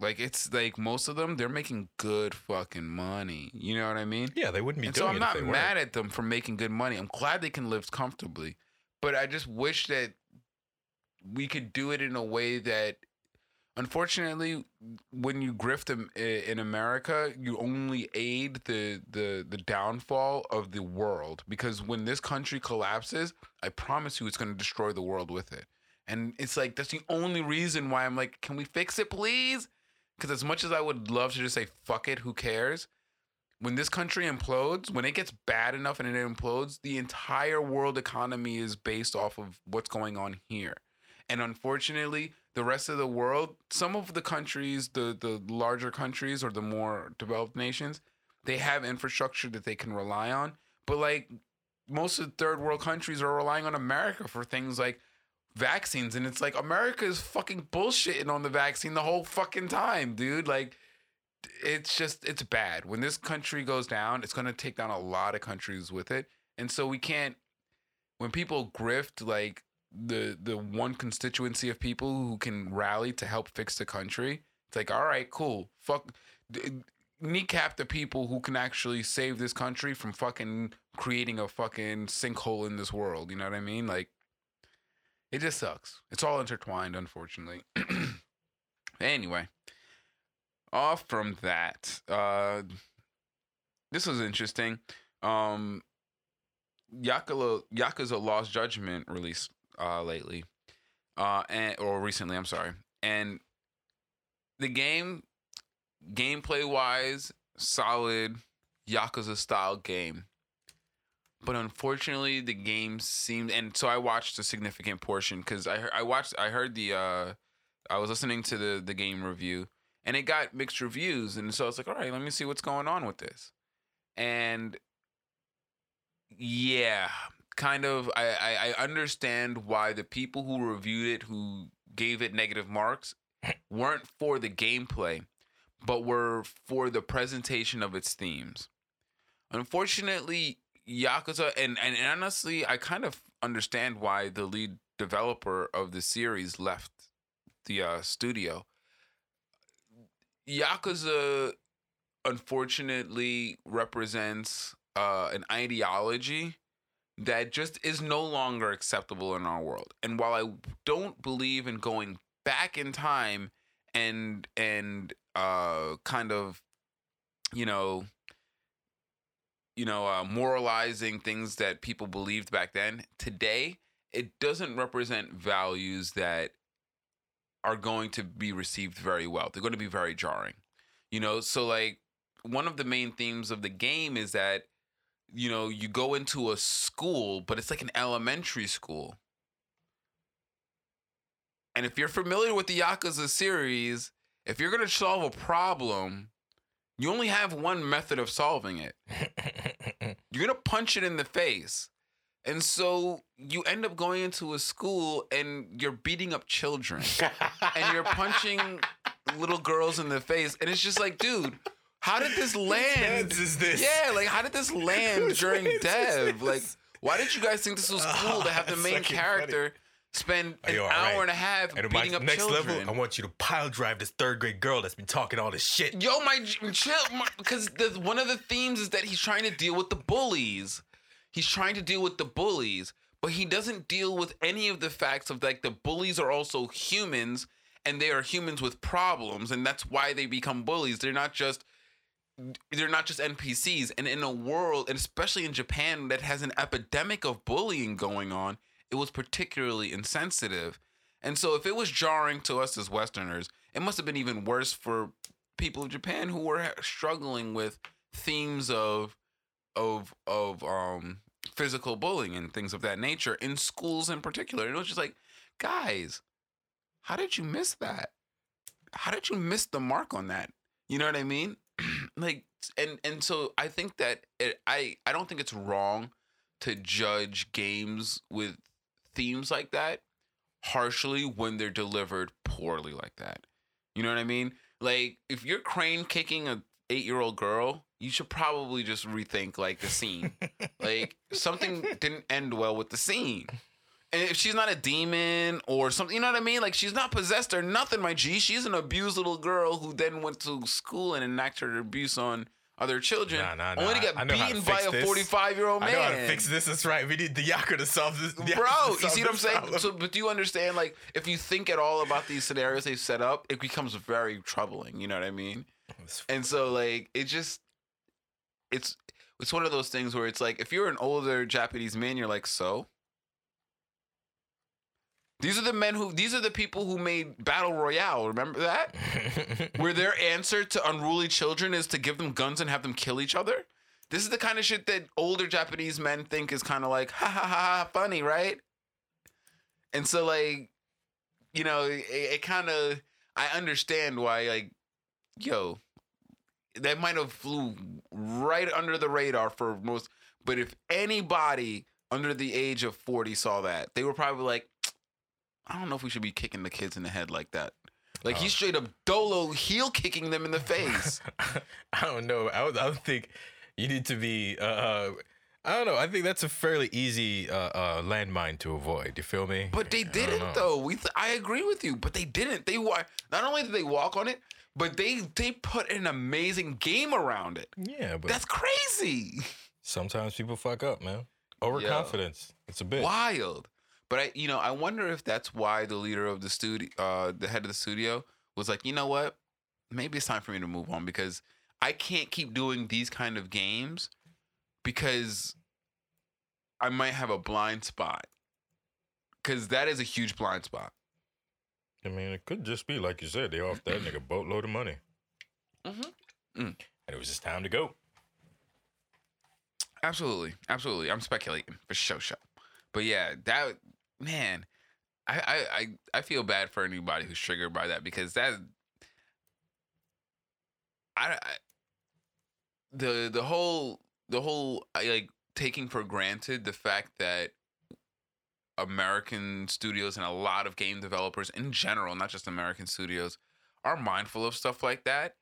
Like it's like most of them, they're making good fucking money. You know what I mean? yeah, they wouldn't be And doing so I'm not mad at them for making good money. I'm glad they can live comfortably, but I just wish that we could do it in a way that, unfortunately, when you grift them in America, you only aid the the the downfall of the world. Because when this country collapses, I promise you, it's going to destroy the world with it. And it's like that's the only reason why I'm like, can we fix it, please? Because as much as I would love to just say fuck it, who cares? when this country implodes, when it gets bad enough and it implodes, the entire world economy is based off of what's going on here. And unfortunately, the rest of the world, some of the countries, the the larger countries or the more developed nations, they have infrastructure that they can rely on. But like most of the third world countries are relying on America for things like vaccines and it's like America is fucking bullshitting on the vaccine the whole fucking time, dude. Like it's just it's bad. When this country goes down, it's going to take down a lot of countries with it. And so we can't when people grift like the the one constituency of people who can rally to help fix the country. It's like, all right, cool. Fuck kneecap the people who can actually save this country from fucking creating a fucking sinkhole in this world. You know what I mean? Like it just sucks. It's all intertwined, unfortunately. anyway, off from that, uh, this was interesting. Um, Yakuza, Yakuza Lost Judgment released uh, lately, uh, and or recently. I'm sorry, and the game, gameplay wise, solid Yakuza style game. But unfortunately the game seemed and so I watched a significant portion because I I watched I heard the uh I was listening to the the game review and it got mixed reviews and so I was like all right let me see what's going on with this. And yeah kind of I, I I understand why the people who reviewed it who gave it negative marks weren't for the gameplay but were for the presentation of its themes. Unfortunately Yakuza and, and honestly I kind of understand why the lead developer of the series left the uh, studio Yakuza unfortunately represents uh, an ideology that just is no longer acceptable in our world. And while I don't believe in going back in time and and uh kind of you know you know uh, moralizing things that people believed back then today it doesn't represent values that are going to be received very well. They're going to be very jarring you know? So like one of the main themes of the game is that you know you go into a school but it's like an elementary school. And if you're familiar with the yakuza series if you're going to solve a problem you only have one method of solving it. You're going to punch it in the face. And so you end up going into a school and you're beating up children. And you're punching little girls in the face. And it's just like dude how did this land is this? yeah like how did this land during dev? Like why did you guys think this was cool to have the main character spend an hour right? and a half And on my beating up next children level, I want you to pile drive this third grade girl that's been talking all this shit. Yo, my chill, because one of the themes is that he's trying to deal with the bullies. He's trying to deal with the bullies, but he doesn't deal with any of the facts of like the bullies are also humans, and they are humans with problems, and that's why they become bullies. They're not just they're not just NPCs. And in a world, and especially in Japan, that has an epidemic of bullying going on, it was particularly insensitive. And so, if it was jarring to us as Westerners, it must have been even worse for people of Japan who were struggling with themes of of of um physical bullying and things of that nature in schools in particular. And it was just like, guys, how did you miss that? How did you miss the mark on that? You know what I mean? like and and so I think that it, I I don't think it's wrong to judge games with themes like that harshly when they're delivered poorly like that. You know what I mean? Like if you're crane kicking a 8-year-old girl, you should probably just rethink like the scene. like something didn't end well with the scene. And if she's not a demon or something, you know what I mean? Like she's not possessed or nothing, my G. She's an abused little girl who then went to school and enacted her abuse on other children, Nah, nah, only nah. to get I know how to beaten by a 45 year old man. I know how to fix this. That's right. We need the Yaku to solve this. the Yaku to Bro, you see what I'm saying? problem. So, but do you understand? Like, if you think at all about these scenarios they've set up, it becomes very troubling. You know what I mean? And so, like, it just, it's, it's one of those things where it's like, if you're an older Japanese man, you're like, so. These are the men who, these are the people who made Battle Royale. Remember that? Where their answer to unruly children is to give them guns and have them kill each other? This is the kind of shit that older Japanese men think is kind of like, ha ha ha, funny, right? And so, like, you know, it, it kind of, I understand why, like, yo, that might have flew right under the radar for most, but if anybody under the age of 40 saw that, they were probably like, I don't know if we should be kicking the kids in the head like that. Like, he's straight up dolo heel kicking them in the face. I don't know. I would, I would think you need to be. Uh, uh, I don't know. I think that's a fairly easy uh, uh, landmine to avoid. You feel me? But they didn't though. We th- I agree with you, but they didn't. They wa- not only did they walk on it, but they they put an amazing game around it. Yeah, but That's crazy. sometimes people fuck up, man. Overconfidence. It's a bit. Wild. But I you know, I wonder if that's why the leader of the studio uh the head of the studio was like, "You know what? Maybe it's time for me to move on because I can't keep doing these kind of games because I might have a blind spot." Cuz that is a huge blind spot. I mean, it could just be like you said. They off that nigga boatload of money, Mhm. Mm. and it was just time to go. Absolutely, absolutely. I'm speculating for show show, But yeah, that man, I I I, feel bad for anybody who's triggered by that because that I, I the the whole the whole like taking for granted the fact that American studios and a lot of game developers in general, not just American studios, are mindful of stuff like that.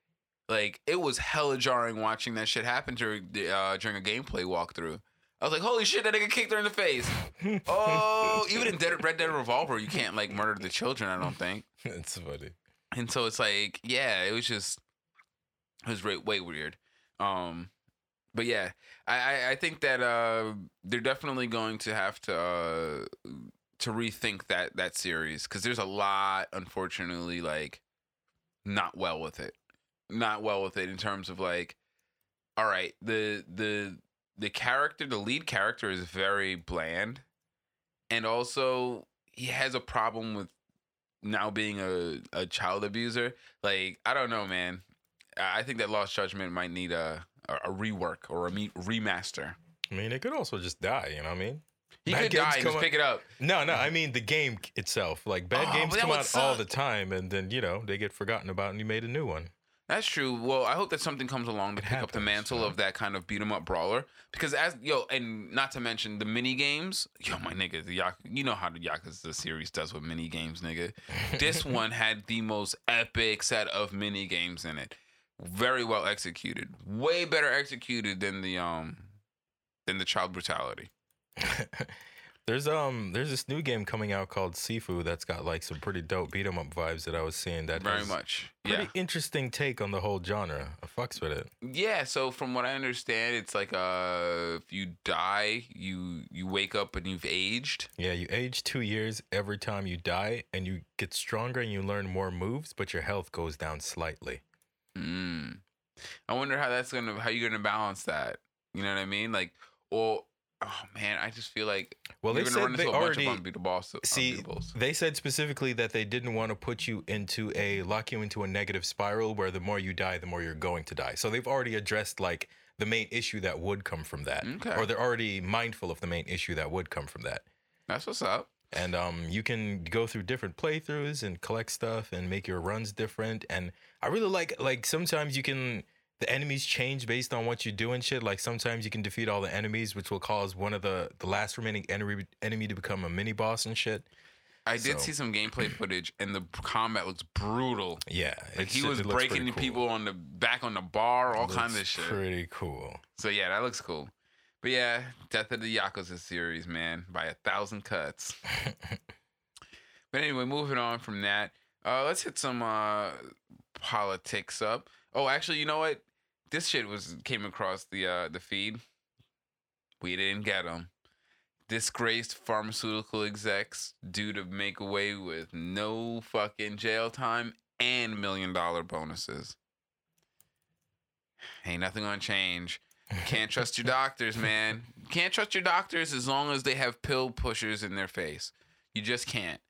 Like it was hella jarring watching that shit happen during the, uh, during a gameplay walkthrough. I was like, "Holy shit, that nigga kicked her in the face!" oh, even in Dead, Red Dead Revolver, you can't like murder the children. I don't think. it's funny. And so it's like, yeah, it was just, it was way, way weird. Um, but yeah, I, I, I think that uh, they're definitely going to have to uh, to rethink that that series because there's a lot, unfortunately, like not well with it, not well with it in terms of like, all right, the the the character, the lead character is very bland, and also he has a problem with now being a, a child abuser. Like I don't know, man. I think that Lost Judgment might need a a, rework or a me- remaster. I mean, it could also just die. You know what I mean? He Bad could die and just pick it up. No, no. I mean the game itself. Like bad Oh, games come out all the time, and then you know they get forgotten about, and you made a new one. That's true. Well, I hope that something comes along to It pick up the mantle know? of that kind of beat 'em up brawler. Because as yo, and not to mention the mini games. Yo, my nigga, the Yak- you know how the Yakuza series does with mini games, nigga. this one had the most epic set of mini games in it. Very well executed. Way better executed than the um than the child brutality. there's um there's this new game coming out called Sifu that's got like some pretty dope beat 'em up vibes that I was seeing. That Very much. Pretty Yeah. interesting take on the whole genre. I fucks with it. Yeah, so from what I understand, it's like uh if you die, you you wake up and you've aged. Yeah, you age two years every time you die, and you get stronger and you learn more moves, but your health goes down slightly. Mm. I wonder how that's gonna how you're gonna balance that. You know what I mean? Like, or oh man, I just feel like Well, they said run into they already of unbeatable see. unbeatables. They said specifically that they didn't want to put you into a lock you into a negative spiral where the more you die, the more you're going to die. So they've already addressed like the main issue that would come from that, Okay. or they're already mindful of the main issue that would come from that. That's what's up. and um, you can go through different playthroughs and collect stuff and make your runs different. And I really like like sometimes you can the enemies change based on what you do and shit. Like sometimes you can defeat all the enemies, which will cause one of the the last remaining enemy enemy to become a mini boss and shit. I did So- see some gameplay footage, and the combat looks brutal. Yeah, Like he was breaking cool. people on the back on the bar, all kinds of shit. Pretty cool. So yeah, that looks cool. But yeah, Death of the Yakuza series, man, by a thousand cuts. but anyway, moving on from that, uh, let's hit some uh, politics up. Oh, actually, you know what? This shit was came across the uh, the feed. We didn't get them. Disgraced pharmaceutical execs due to make away with no fucking jail time and million dollar bonuses. Ain't nothing gonna change. Can't trust your doctors, man. Can't trust your doctors as long as they have pill pushers in their face. You just can't.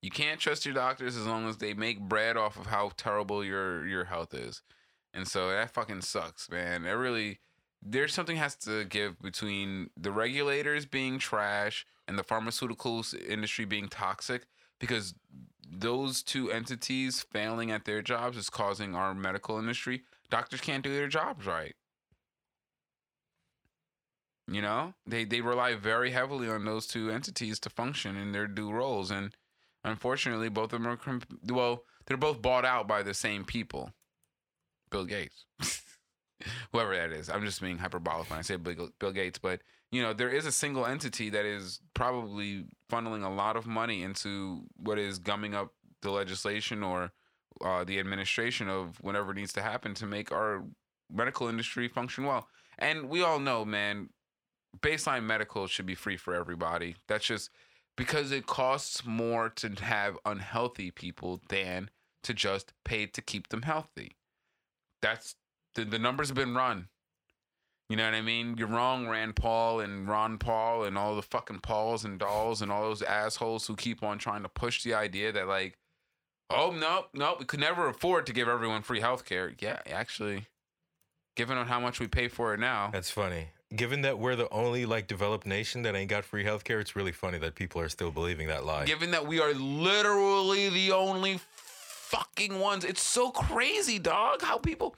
You can't trust your doctors as long as they make bread off of how terrible your your health is. And so that fucking sucks, man. It really there's something has to give between the regulators being trash and the pharmaceuticals industry being toxic because those two entities failing at their jobs is causing our medical industry. Doctors can't do their jobs right. You know? They they rely very heavily on those two entities to function in their due roles. And unfortunately both of them are well they're both bought out by the same people bill gates whoever that is i'm just being hyperbolic when i say bill, bill gates but you know there is a single entity that is probably funneling a lot of money into what is gumming up the legislation or uh, the administration of whatever needs to happen to make our medical industry function well and we all know man baseline medical should be free for everybody. That's just because it costs more to have unhealthy people than to just pay to keep them healthy. That's the, the numbers have been run. You know what I mean? You're wrong, Rand Paul and Ron Paul and all the fucking Pauls and dolls and all those assholes who keep on trying to push the idea that like, oh no, no, we could never afford to give everyone free health care. Yeah, actually, given on how much we pay for it now. That's funny. given that we're the only like developed nation that ain't got free healthcare, it's really funny that people are still believing that lie. Given that we are literally the only fucking ones, it's so crazy, dog. How people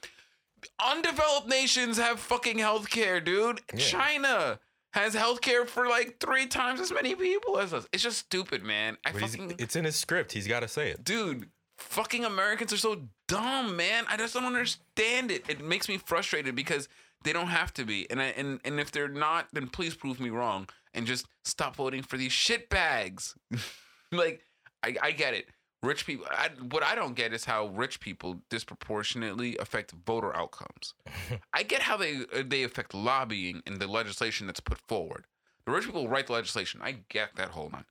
undeveloped nations have fucking healthcare, dude. Yeah. China has healthcare for like three times as many people as us. It's just stupid, man. I But fucking it's in his script. He's got to say it. dude, fucking Americans are so dumb, man. I just don't understand it. It makes me frustrated because they don't have to be. And I, and and if they're not, then please prove me wrong and just stop voting for these shit bags. like I, I get it. Rich people. I, what I don't get is how rich people disproportionately affect voter outcomes. I get how they uh, they affect lobbying and the legislation that's put forward. The rich people write the legislation. I get that whole nine.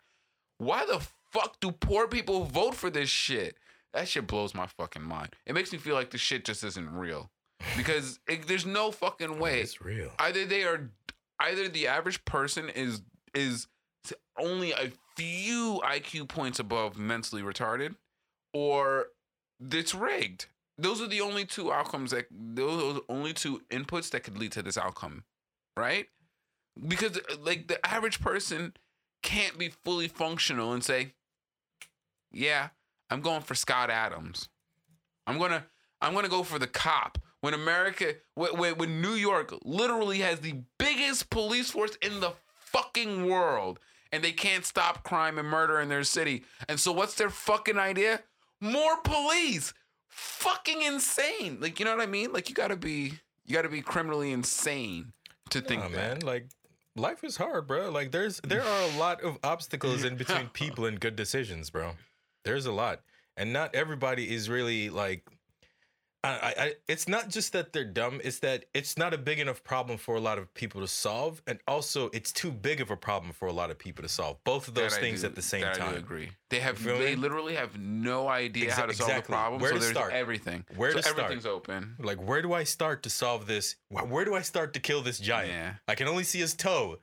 Why the fuck do poor people vote for this shit? That shit blows my fucking mind. It makes me feel like the shit just isn't real because it, there's no fucking way. It's real. Either they are, either the average person is is only a few IQ points above mentally retarded, or it's rigged. Those are the only two outcomes that those are the only two inputs that could lead to this outcome, right? Because uh, like the average person can't be fully functional and say, "Yeah, I'm going for Scott Adams. I'm gonna I'm gonna go for the cop." When America, when, when New York literally has the biggest police force in the fucking world, and they can't stop crime and murder in their city, and so what's their fucking idea? More police. Fucking insane. Like you know what I mean? Like you gotta be you gotta be criminally insane to think Nah, that. man, like life is hard, bro. Like there's there are a lot of obstacles in between people and good decisions, bro. There's a lot, and not everybody is really like. I, I, I- it's not just that they're dumb. It's that it's not a big enough problem for a lot of people to solve, and also it's too big of a problem for a lot of people to solve. Both of those That things do- at the same I time. do agree. They have feel they literally have no idea how Exa- to solve the problem. Where so to there's start? everything. Where so to start? everything's open. Like, where do I start to solve this? Where do I start to kill this giant? Yeah. I can only see his toe.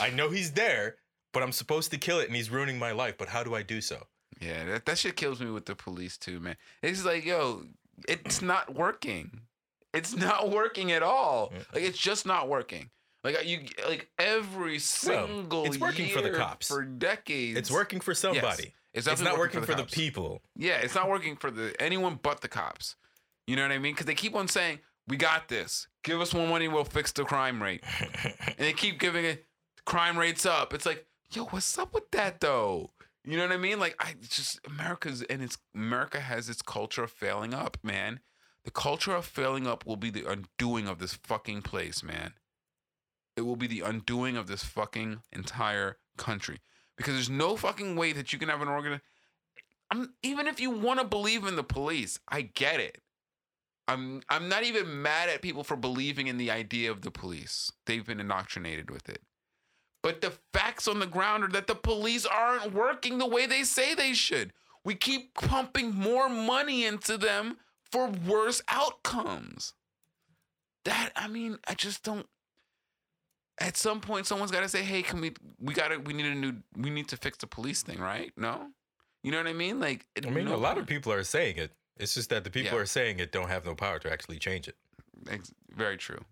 I know he's there, but I'm supposed to kill it, and he's ruining my life. But how do I do so? Yeah, that, that shit kills me with the police too, man. It's like, yo, it's not working. It's not working at all. Like it's just not working. Like you, like every single. it's working for the cops. for decades. It's working for somebody. it's It's, not working working for for the the, people. Yeah, it's not working for the anyone but the cops. You know what I mean? Because they keep on saying, "We got this. Give us more money, we'll fix the crime rate." and they keep giving it crime rates up. It's like, yo, what's up with that though? You know what I mean? Like, I just America's and it's America has its culture of failing up, man. The culture of failing up will be the undoing of this fucking place, man. It will be the undoing of this fucking entire country because there's no fucking way that you can have an organ. I'm even if you want to believe in the police, I get it. I'm I'm not even mad at people for believing in the idea of the police. They've been indoctrinated with it. But the facts on the ground are that the police aren't working the way they say they should. We keep pumping more money into them for worse outcomes. That I mean, I just don't at some point someone's got to say, "Hey, can we we got to we need a new we need to fix the police thing, right?" No? You know what I mean? Like I mean, no a lot one- of people are saying it. It's just that the people Yeah. are saying it don't have no power to actually change it. Ex- very true.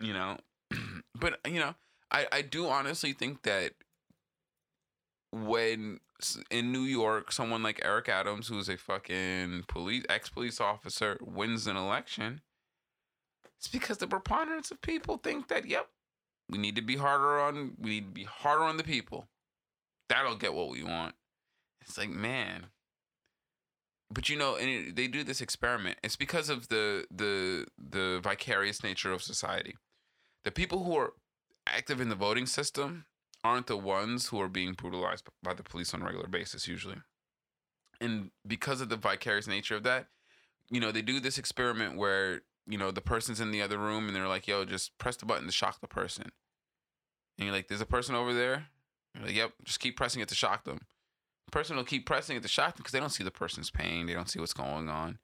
You know, but you know, I I do honestly think that when in New York, someone like Eric Adams, who's a fucking police ex police officer, wins an election, it's because the preponderance of people think that yep, we need to be harder on we need to be harder on the people. That'll get what we want. It's like man, but you know, and it, they do this experiment. It's because of the the the vicarious nature of society. The people who are active in the voting system aren't the ones who are being brutalized by the police on a regular basis usually. And because of the vicarious nature of that, you know, they do this experiment where, you know, the person's in the other room and they're like, yo, just press the button to shock the person. And you're like, there's a person over there? You're like, yep, just keep pressing it to shock them person will keep pressing it to shock them because they don't see the person's pain. They don't see what's going on.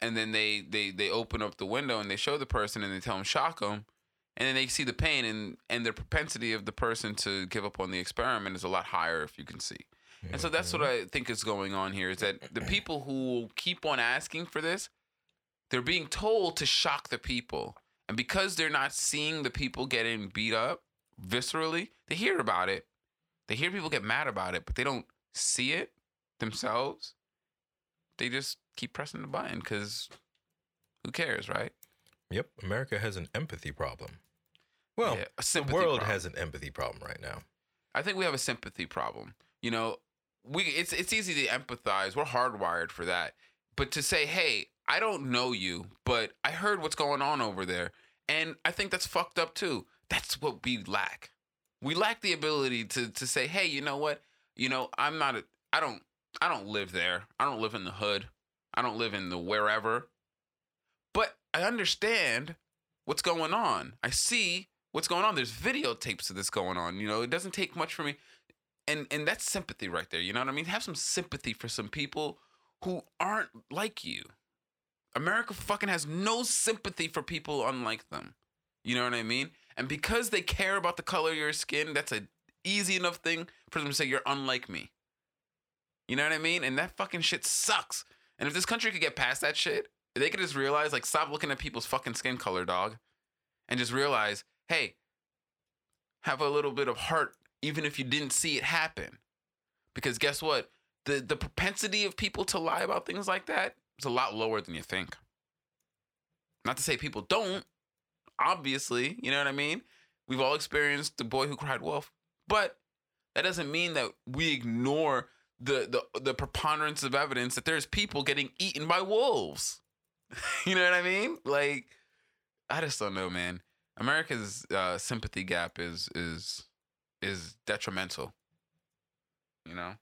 And then they they they open up the window and they show the person and they tell them shock them, and then they see the pain and and the propensity of the person to give up on the experiment is a lot higher if you can see. And so that's what I think is going on here is that the people who keep on asking for this, they're being told to shock the people. And because they're not seeing the people getting beat up viscerally, they hear about it. They hear people get mad about it, but they don't see it themselves. They just keep pressing the button because who cares, right? Yep, America has an empathy problem. Well, Yeah, the world problem. has an empathy problem right now. I think we have a sympathy problem. You know, we it's it's easy to empathize. We're hardwired for that. But to say, "Hey, I don't know you, but I heard what's going on over there." And I think that's fucked up too. That's what we lack. We lack the ability to to say, "Hey, you know what? You know, I'm not a I don't I don't live there. I don't live in the hood. I don't live in the wherever." But I understand what's going on. I see what's going on. There's videotapes of this going on. You know, it doesn't take much for me. And and that's sympathy right there. You know what I mean? Have some sympathy for some people who aren't like you. America fucking has no sympathy for people unlike them. You know what I mean? And because they care about the color of your skin, that's a easy enough thing for them to say you're unlike me. You know what I mean? And that fucking shit sucks. And if this country could get past that shit, they could just realize, like, stop looking at people's fucking skin color, dog, and just realize, hey, have a little bit of heart, even if you didn't see it happen. Because guess what? The the propensity of people to lie about things like that is a lot lower than you think. Not to say people don't, obviously, you know what I mean? We've all experienced the boy who cried wolf, but that doesn't mean that we ignore the the the preponderance of evidence that there's people getting eaten by wolves. you know what I mean? Like I just don't know, man. America's uh, sympathy gap is is is detrimental. You know?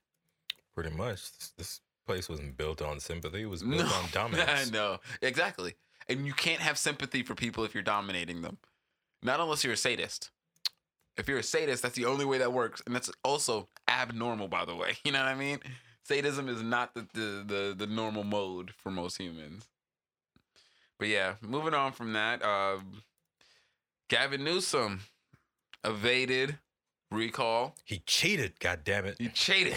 Pretty much. This, this place wasn't built on sympathy. It was built on dominance. no, exactly. And you can't have sympathy for people if you're dominating them. Not unless you're a sadist. If you're a sadist, that's the only way that works, and that's also abnormal, by the way. You know what I mean? Sadism is not the the the, the normal mode for most humans. But yeah, moving on from that, uh, Gavin Newsom evaded recall. He cheated, God damn it. He cheated.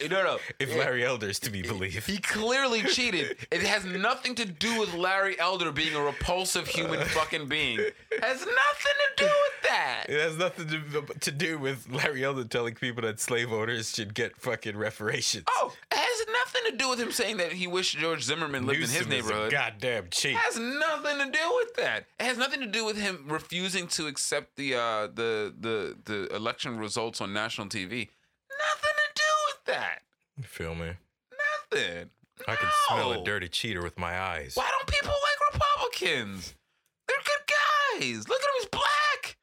no, no. if Larry Elder is to be believed. He clearly cheated. It has nothing to do with Larry Elder being a repulsive human fucking being. has nothing to do with that. It has nothing to, to do with Larry Elder telling people that slave owners should get fucking reparations. Oh, it has nothing to do with him saying that he wished George Zimmerman lived in his Newsom is a neighborhood. goddamn cheat. Has nothing to do with that. It has nothing to do with him refusing to accept the uh, the the the election results on national TV. Nothing to do with that. You feel me? Nothing. I can smell a dirty cheater with my eyes. Why don't people like Republicans? They're good guys. Look at him, he's black.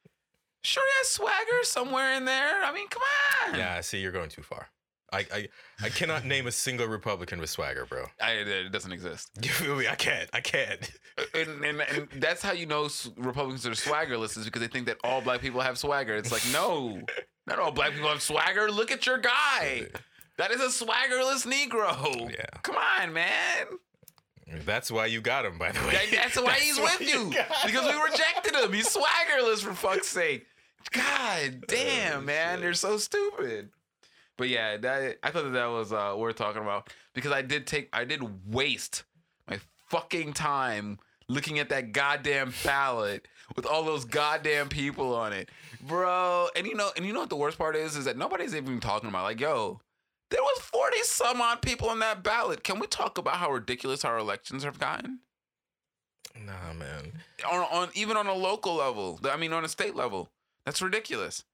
Sure, he has swagger somewhere in there. I mean, come on. Yeah, I see, you're going too far. I, I I cannot name a single Republican with swagger, bro. I, it doesn't exist. You feel me? I can't. I can't. Uh, and, and, and that's how you know Republicans are swaggerless is because they think that all black people have swagger. It's like, no, not all black people have swagger. Look at your guy. That is a swaggerless Negro. Yeah. Come on, man. That's why you got him, by the way. That- that's why he's with you. Because we rejected him. He's swaggerless for fuck's sake. God oh, damn, Oh, man. shit. They're so stupid. But yeah, that I thought that, that was uh, worth talking about because I did take I did waste my fucking time looking at that goddamn ballot with all those goddamn people on it. Bro, and you know and you know what the worst part is is that nobody's even talking about like, yo, there was 40 some odd people on that ballot. Can we talk about how ridiculous our elections have gotten? Nah, man. on, on even on a local level. I mean, on a state level. That's ridiculous.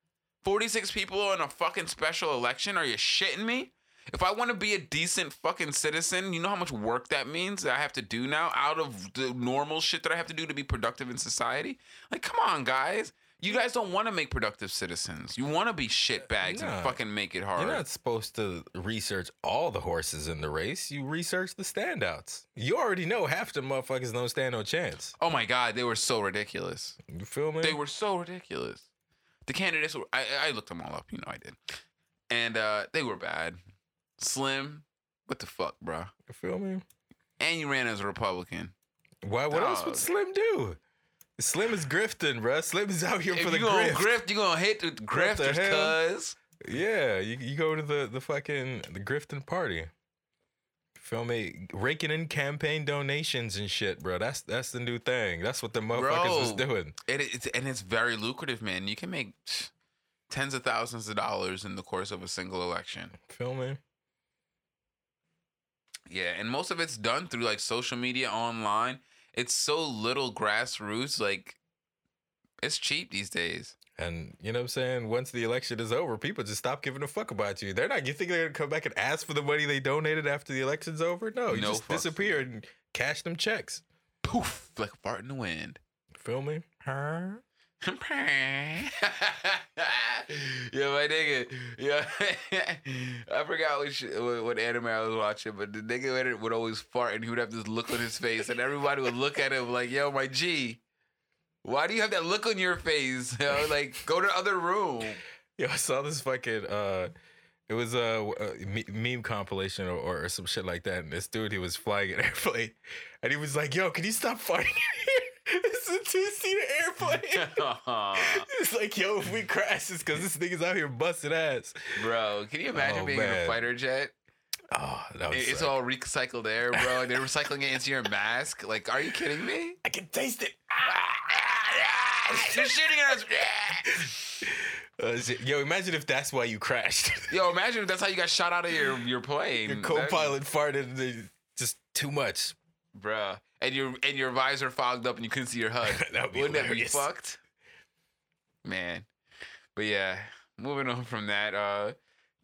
46 people in a fucking special election? Are you shitting me? If I want to be a decent fucking citizen, you know how much work that means that I have to do now out of the normal shit that I have to do to be productive in society? Like, come on, guys. You guys don't want to make productive citizens. You want to be shitbags and fucking make it hard. You're not supposed to research all the horses in the race. You research the standouts. You already know half the motherfuckers don't stand no chance. oh my God, they were so ridiculous. You feel me? They were so ridiculous. The candidates were I, I looked them all up, you know I did. And uh they were bad. Slim, what the fuck, bro? You feel me? And you ran as a Republican. Why? What else would Slim do? Slim is grifting, bruh. Slim is out here If for you the gonna grift. grift, you gonna hit the the grifters, cuz. Yeah, you, you go to the the fucking the grifting party. Feel me? Raking in campaign donations and shit, bro. That's that's the new thing. That's what the motherfuckers was Bro. doing. And it's and it's very lucrative, man. You can make tens of thousands of dollars in the course of a single election. Feel me? Yeah, and most of it's done through like social media online. It's so little grassroots, like it's cheap these days. And you know what I'm saying? Once the election is over, people just stop giving a fuck about you. They're not you think they're gonna come back and ask for the money they donated after the election's over? No, you No just disappear and cash them checks. Poof, like a fart in the wind. Feel me? Huh? yeah, my nigga. Yeah, I forgot which what what anime I was watching, but the nigga would, would always fart and he would have this look on his face, and everybody would look at him like, "Yo, my G, why do you have that look on your face? Yo, like, go to the other room." Yo, I saw this fucking uh it was a, a meme compilation or, or some shit like that. And this dude, he was flying an airplane, and he was like, "Yo, can you stop farting here? It's a two-seater airplane." It's like, yo, if we crash, it's because this nigga's out here busting ass. Bro, can you imagine Oh, being in a fighter jet? Oh, that was. It- It's all recycled air, bro. They're recycling it into your mask. Like, are you kidding me? I can taste it. They're shooting at us. Uh. Yo, imagine if that's why you crashed. Yo, imagine if that's how you got shot out of your, your plane. Your co-pilot farted, and they- just too much. bruh. And your and your visor fogged up and you couldn't see your HUD. That would be Wouldn't that be fucked? Man. But yeah, moving on from that, uh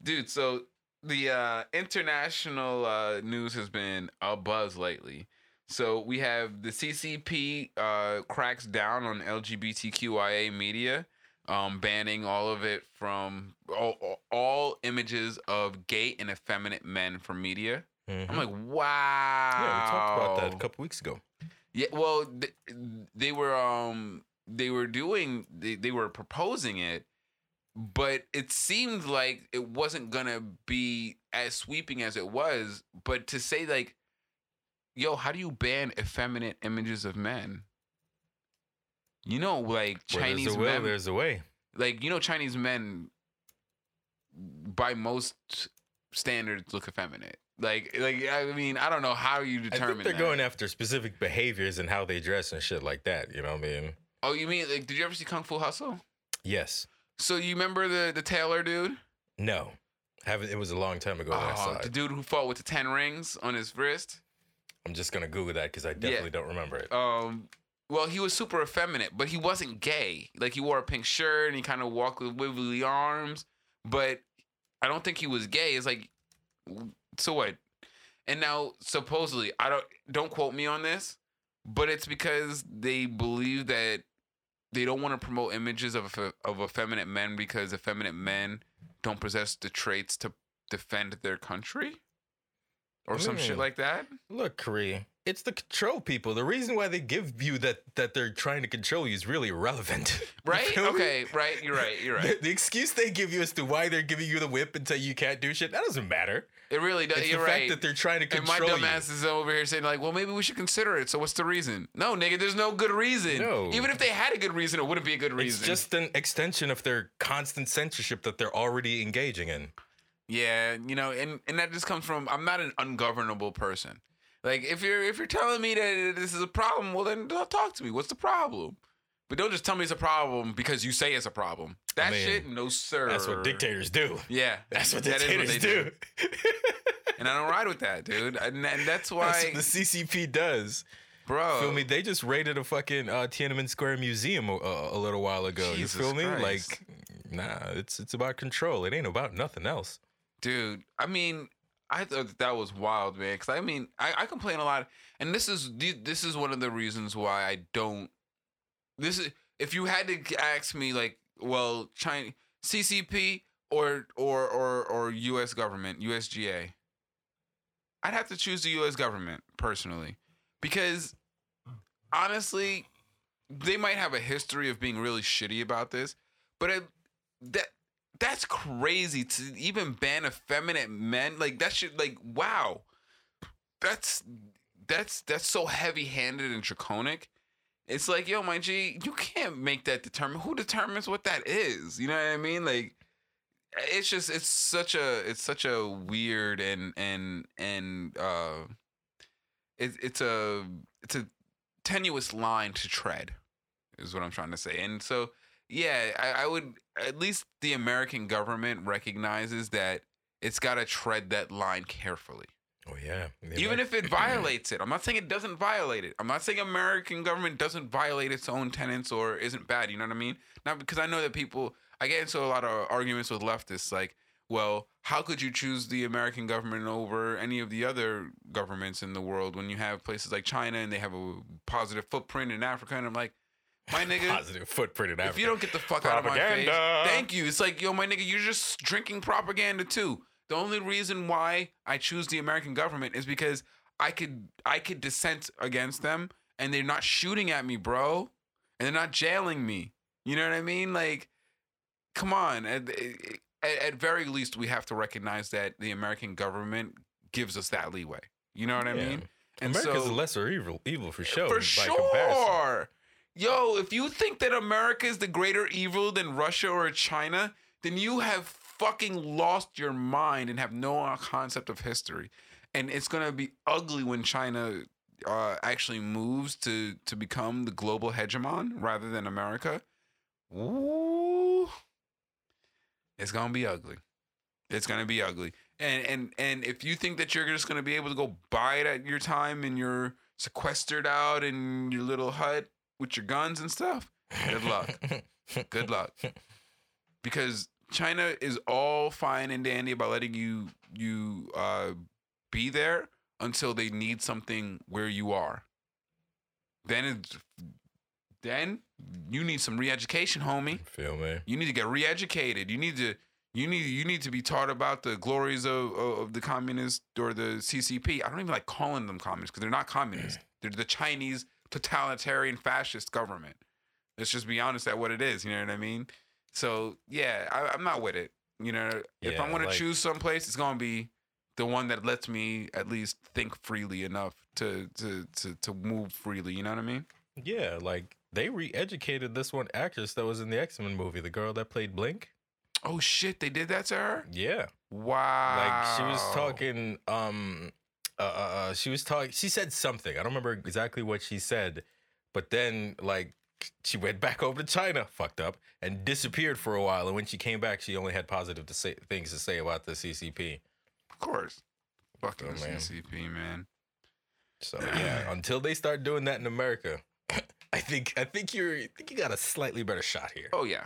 dude, so the uh international uh news has been a buzz lately. So we have the CCP uh cracks down on LGBTQIA media, um banning all of it from all, all- images of gay and effeminate men from media. Mhm. I'm like, wow. yeah, we talked about that a couple weeks ago. Yeah, well, th- they were um they were doing they, they were proposing it, but it seemed like it wasn't gonna be as sweeping as it was. But to say like, yo, how do you ban effeminate images of men? You know, like Where Chinese there's a will, men, there's a way. like you know, Chinese men by most standards look effeminate. Like, like I mean, I don't know how you determine. I think they're that. going after specific behaviors and how they dress and shit like that. You know what I mean? Oh, you mean like? Did you ever see Kung Fu Hustle? Yes. So you remember the the tailor dude? No. Haven't. It was a long time ago that I oh, saw Oh, the dude who fought with the ten rings on his wrist. I'm just gonna Google that because I definitely don't remember it. Um, well, he was super effeminate, but he wasn't gay. Like he wore a pink shirt and he kind of walked with wiggly arms, but I don't think he was gay. It's like, so what? And now supposedly, I don't don't quote me on this, but it's because they believe that they don't want to promote images of of effeminate men because effeminate men don't possess the traits to defend their country or some shit Mm. like that. Look, Corey, it's the control people. The reason why they give you that that they're trying to control you is really irrelevant. Right? Okay, right. You're right. You're right. The, the excuse they give you as to why they're giving you the whip and tell you can't do shit, that doesn't matter. It really does. It's You're the right. fact that they're trying to and my control dumb you. ass is over here saying like, well, maybe we should consider it. So what's the reason? No, nigga, there's no good reason. No. Even if they had a good reason, it wouldn't be a good reason. It's just an extension of their constant censorship that they're already engaging in. Yeah, you know, and and that just comes from I'm not an ungovernable person. Like if you're if you're telling me that this is a problem, well then don't talk to me. What's the problem? But don't just tell me it's a problem because you say it's a problem. That mean, shit, no sir. That's what dictators do. Yeah, That's what that is dictators they do. And I don't ride with that, dude. And, and that's why, That's what the CCP does. bro. Feel me? They just raided a fucking uh, Tiananmen Square museum a, a little while ago. Jesus you feel me? Christ. Like, nah, it's it's about control. It ain't about nothing else. Dude i mean i thought that, that was wild man because i mean I, I complain a lot and this is this is one of the reasons why i don't this is if you had to ask me like well china ccp or or or or us government usga i'd have to choose the us government personally because honestly they might have a history of being really shitty about this but it, that that's crazy to even ban effeminate men. Like that should like wow. That's that's that's so heavy handed and draconic. It's like, yo, my G, you can't make that determine who determines what that is. You know what I mean? Like it's just it's such a it's such a weird and and and uh it, it's a it's a tenuous line to tread is what i'm trying to say and so yeah i, I would at least the american government recognizes that it's got to tread that line carefully. Oh yeah. They even might- if it violates it. I'm not saying it doesn't violate it. I'm not saying american government doesn't violate its own tenets or isn't bad you know what i mean? Not because i know that people i get into a lot of arguments with leftists like well how could you choose the american government over any of the other governments in the world when you have places like china and they have a positive footprint in africa? And i'm like my nigga positive footprint in Africa. if you don't get the fuck out of my face, thank you. It's like, yo, my nigga, you're just drinking propaganda too. The only reason why I choose the American government is because I could I could dissent against them and they're not shooting at me, bro. And they're not jailing me. You know what I mean? Like, come on. At, at, at very least, we have to recognize that the American government gives us that leeway. You know what I Yeah. mean? America's so- a lesser evil, evil for sure. for by sure. comparison. Yo, if you think that America is the greater evil than Russia or China, then you have fucking lost your mind and have no concept of history. And it's gonna be ugly when China uh, actually moves to to become the global hegemon rather than America. Ooh, it's gonna be ugly. It's gonna be ugly. And and and if you think that you're just gonna be able to go buy it at your time and you're sequestered out in your little hut with your guns and stuff, good luck. Good luck. Because China is all fine and dandy about letting you you uh, be there until they need something where you are. Then it's then you need some re-education, homie. Feel me? You need to get re-educated. You need to you need you need to be taught about the glories of of, of the communist or the CCP. I don't even like calling them communists because they're not communists. They're the Chinese totalitarian fascist government. Let's just be honest at what it is. You know what I mean? So yeah, I, I'm not with it. You know, if I'm gonna choose someplace, it's gonna be the one that lets me at least think freely enough to to to to move freely. You know what I mean? Yeah, like they re-educated this one actress that was in the X Men movie, the girl that played Blink. Oh shit, they did that to her. Yeah, Wow. like she was talking. Um, uh, uh, uh, she was talking. She said something. I don't remember exactly what she said, but then like she went back over to China, fucked up, and disappeared for a while. And when she came back, she only had positive to say things to say about the CCP. Of course. Fucking Oh, man. CCP, man. So yeah, until they start doing that in America, I think I think you're I think you got a slightly better shot here. Oh yeah.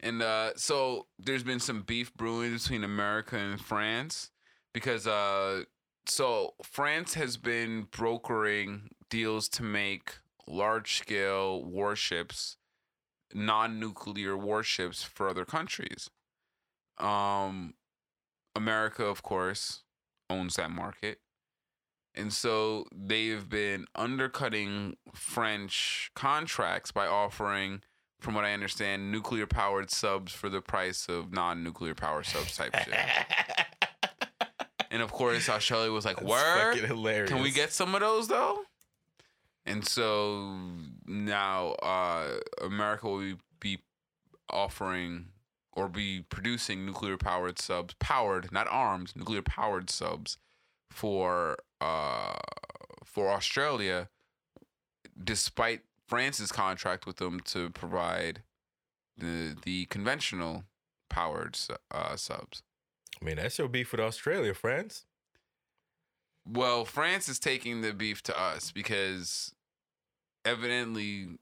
And uh, so there's been some beef brewing between America and France because uh, so France has been brokering deals to make large scale warships, non nuclear warships for other countries. Um, America, of course, owns that market. And so they've been undercutting French contracts by offering, from what I understand, nuclear powered subs for the price of non nuclear power subs type shit. And of course, Australia was like, That's Word? fucking hilarious. Can we get some of those though? And so now uh, America will be offering or be producing nuclear powered subs, powered, not armed, nuclear powered subs for uh, for Australia, despite France's contract with them to provide the the conventional powered uh, subs. I mean, that's your beef with Australia, France. Well, France is taking the beef to us because evidently,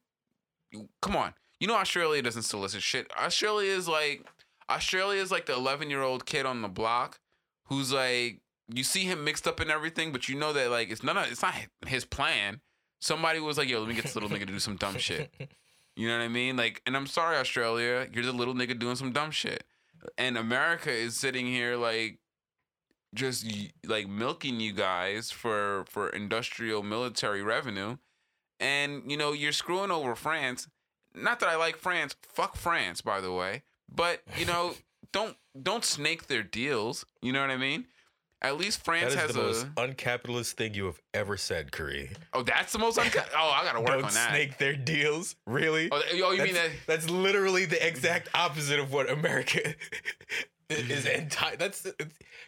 come on, you know Australia doesn't solicit shit. Australia is like Australia is like the eleven year old kid on the block who's like you see him mixed up in everything, but you know that like it's none of it's not his plan. Somebody was like, "Yo, let me get this little nigga to do some dumb shit." You know what I mean? Like, and I'm sorry, Australia, you're the little nigga doing some dumb shit, and America is sitting here like just like milking you guys for for industrial military revenue. And you know you're screwing over France. Not that I like France. Fuck France by the way. But you know don't don't snake their deals. You know what I mean At least That France is has the a. most uncapitalist thing you have ever said, Corey. oh, that's the most. Unca- oh, I gotta work Don't on that. snake their deals. Really? Oh, oh, you that's, mean that? that's literally the exact opposite of what America is mm-hmm. entire. That's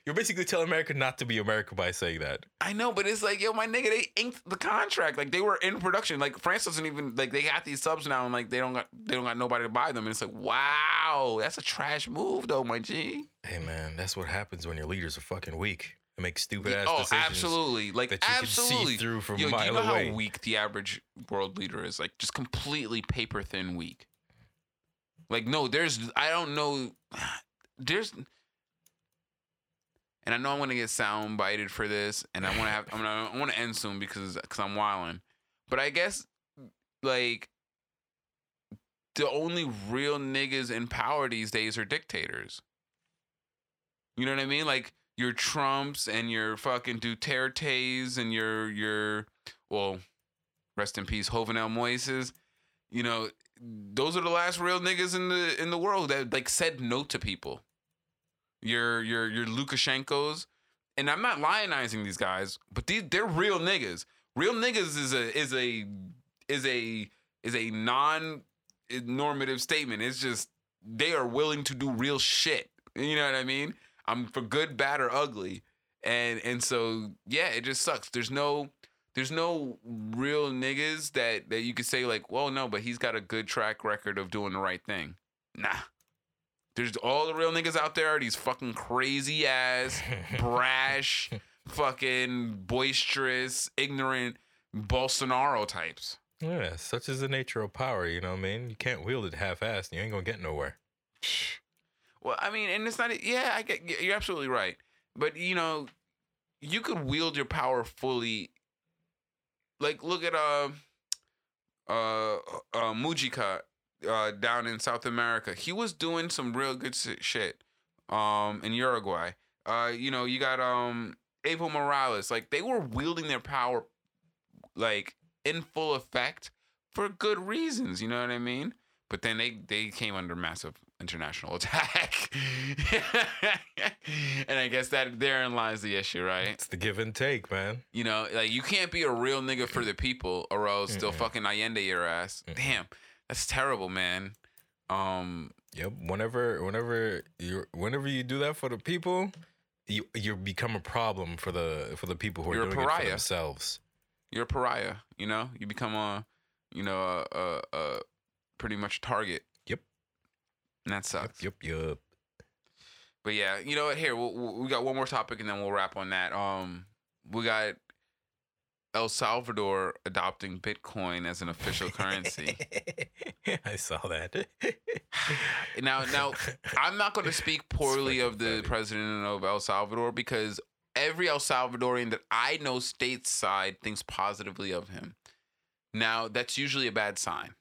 you're basically telling America not to be America by saying that. I know, but it's like, yo, my nigga, they inked the contract. Like they were in production. Like France doesn't even like they got these subs now, and like they don't got they don't got nobody to buy them. And it's like, wow, that's a trash move, though, my G. Hey man, that's what happens when your leaders are fucking weak and make stupid ass oh, decisions. absolutely, like that you can see absolutely through from Yo, a do you mile know away. how weak the average world leader is? Like just completely paper thin weak. Like no, there's I don't know, there's. And I know I'm gonna get sound bited for this, and I want to have I'm gonna I want to end soon because because I'm wilding. But I guess like the only real niggas in power these days are dictators. You know what I mean? Like your Trumps and your fucking Dutertes and your your well, rest in peace, Jovenel Moises. You know, those are the last real niggas in the in the world that like said no to people. Your your your Lukashenkos, and I'm not lionizing these guys, but these they're real niggas. Real niggas is a is a is a is a non normative statement. It's just they are willing to do real shit. You know what I mean? I'm for good, bad, or ugly. And and so yeah, it just sucks. There's no there's no real niggas that that you could say like, well, no, but he's got a good track record of doing the right thing. Nah. There's all the real niggas out there are these fucking crazy ass, brash, fucking boisterous, ignorant Bolsonaro types. Yeah, such is the nature of power. You know what I mean? You can't wield it half-assed. You ain't gonna get nowhere. Well, I mean, and it's not. Yeah, I get. You're absolutely right. But you know, you could wield your power fully. Like, look at uh, uh, uh Mujica, uh, down in South America. He was doing some real good shit. Um, in Uruguay. Uh, you know, you got um Evo Morales. Like, they were wielding their power, like in full effect for good reasons. You know what I mean? But then they they came under massive international attack, and I guess that therein lies the issue, right? It's the give and take, man. You know, like you can't be a real nigga for the people, or else they'll fucking Allende your ass. Damn, that's terrible, man. Um, Yep. Whenever, whenever you, whenever you do that for the people, you you become a problem for the for the people who are doing it for themselves. you're a pariah. You know, you become a, you know, a, a, a pretty much target. Yep. And that sucks. Yep. Yep. But yeah, you know what? Here we'll, we'll- we got one more topic, and then we'll wrap on that. Um, we got El Salvador adopting Bitcoin as an official currency. I saw that. now, now I'm not going to speak poorly of the funny. president of El Salvador because every El Salvadorian that I know stateside thinks positively of him. Now, that's usually a bad sign.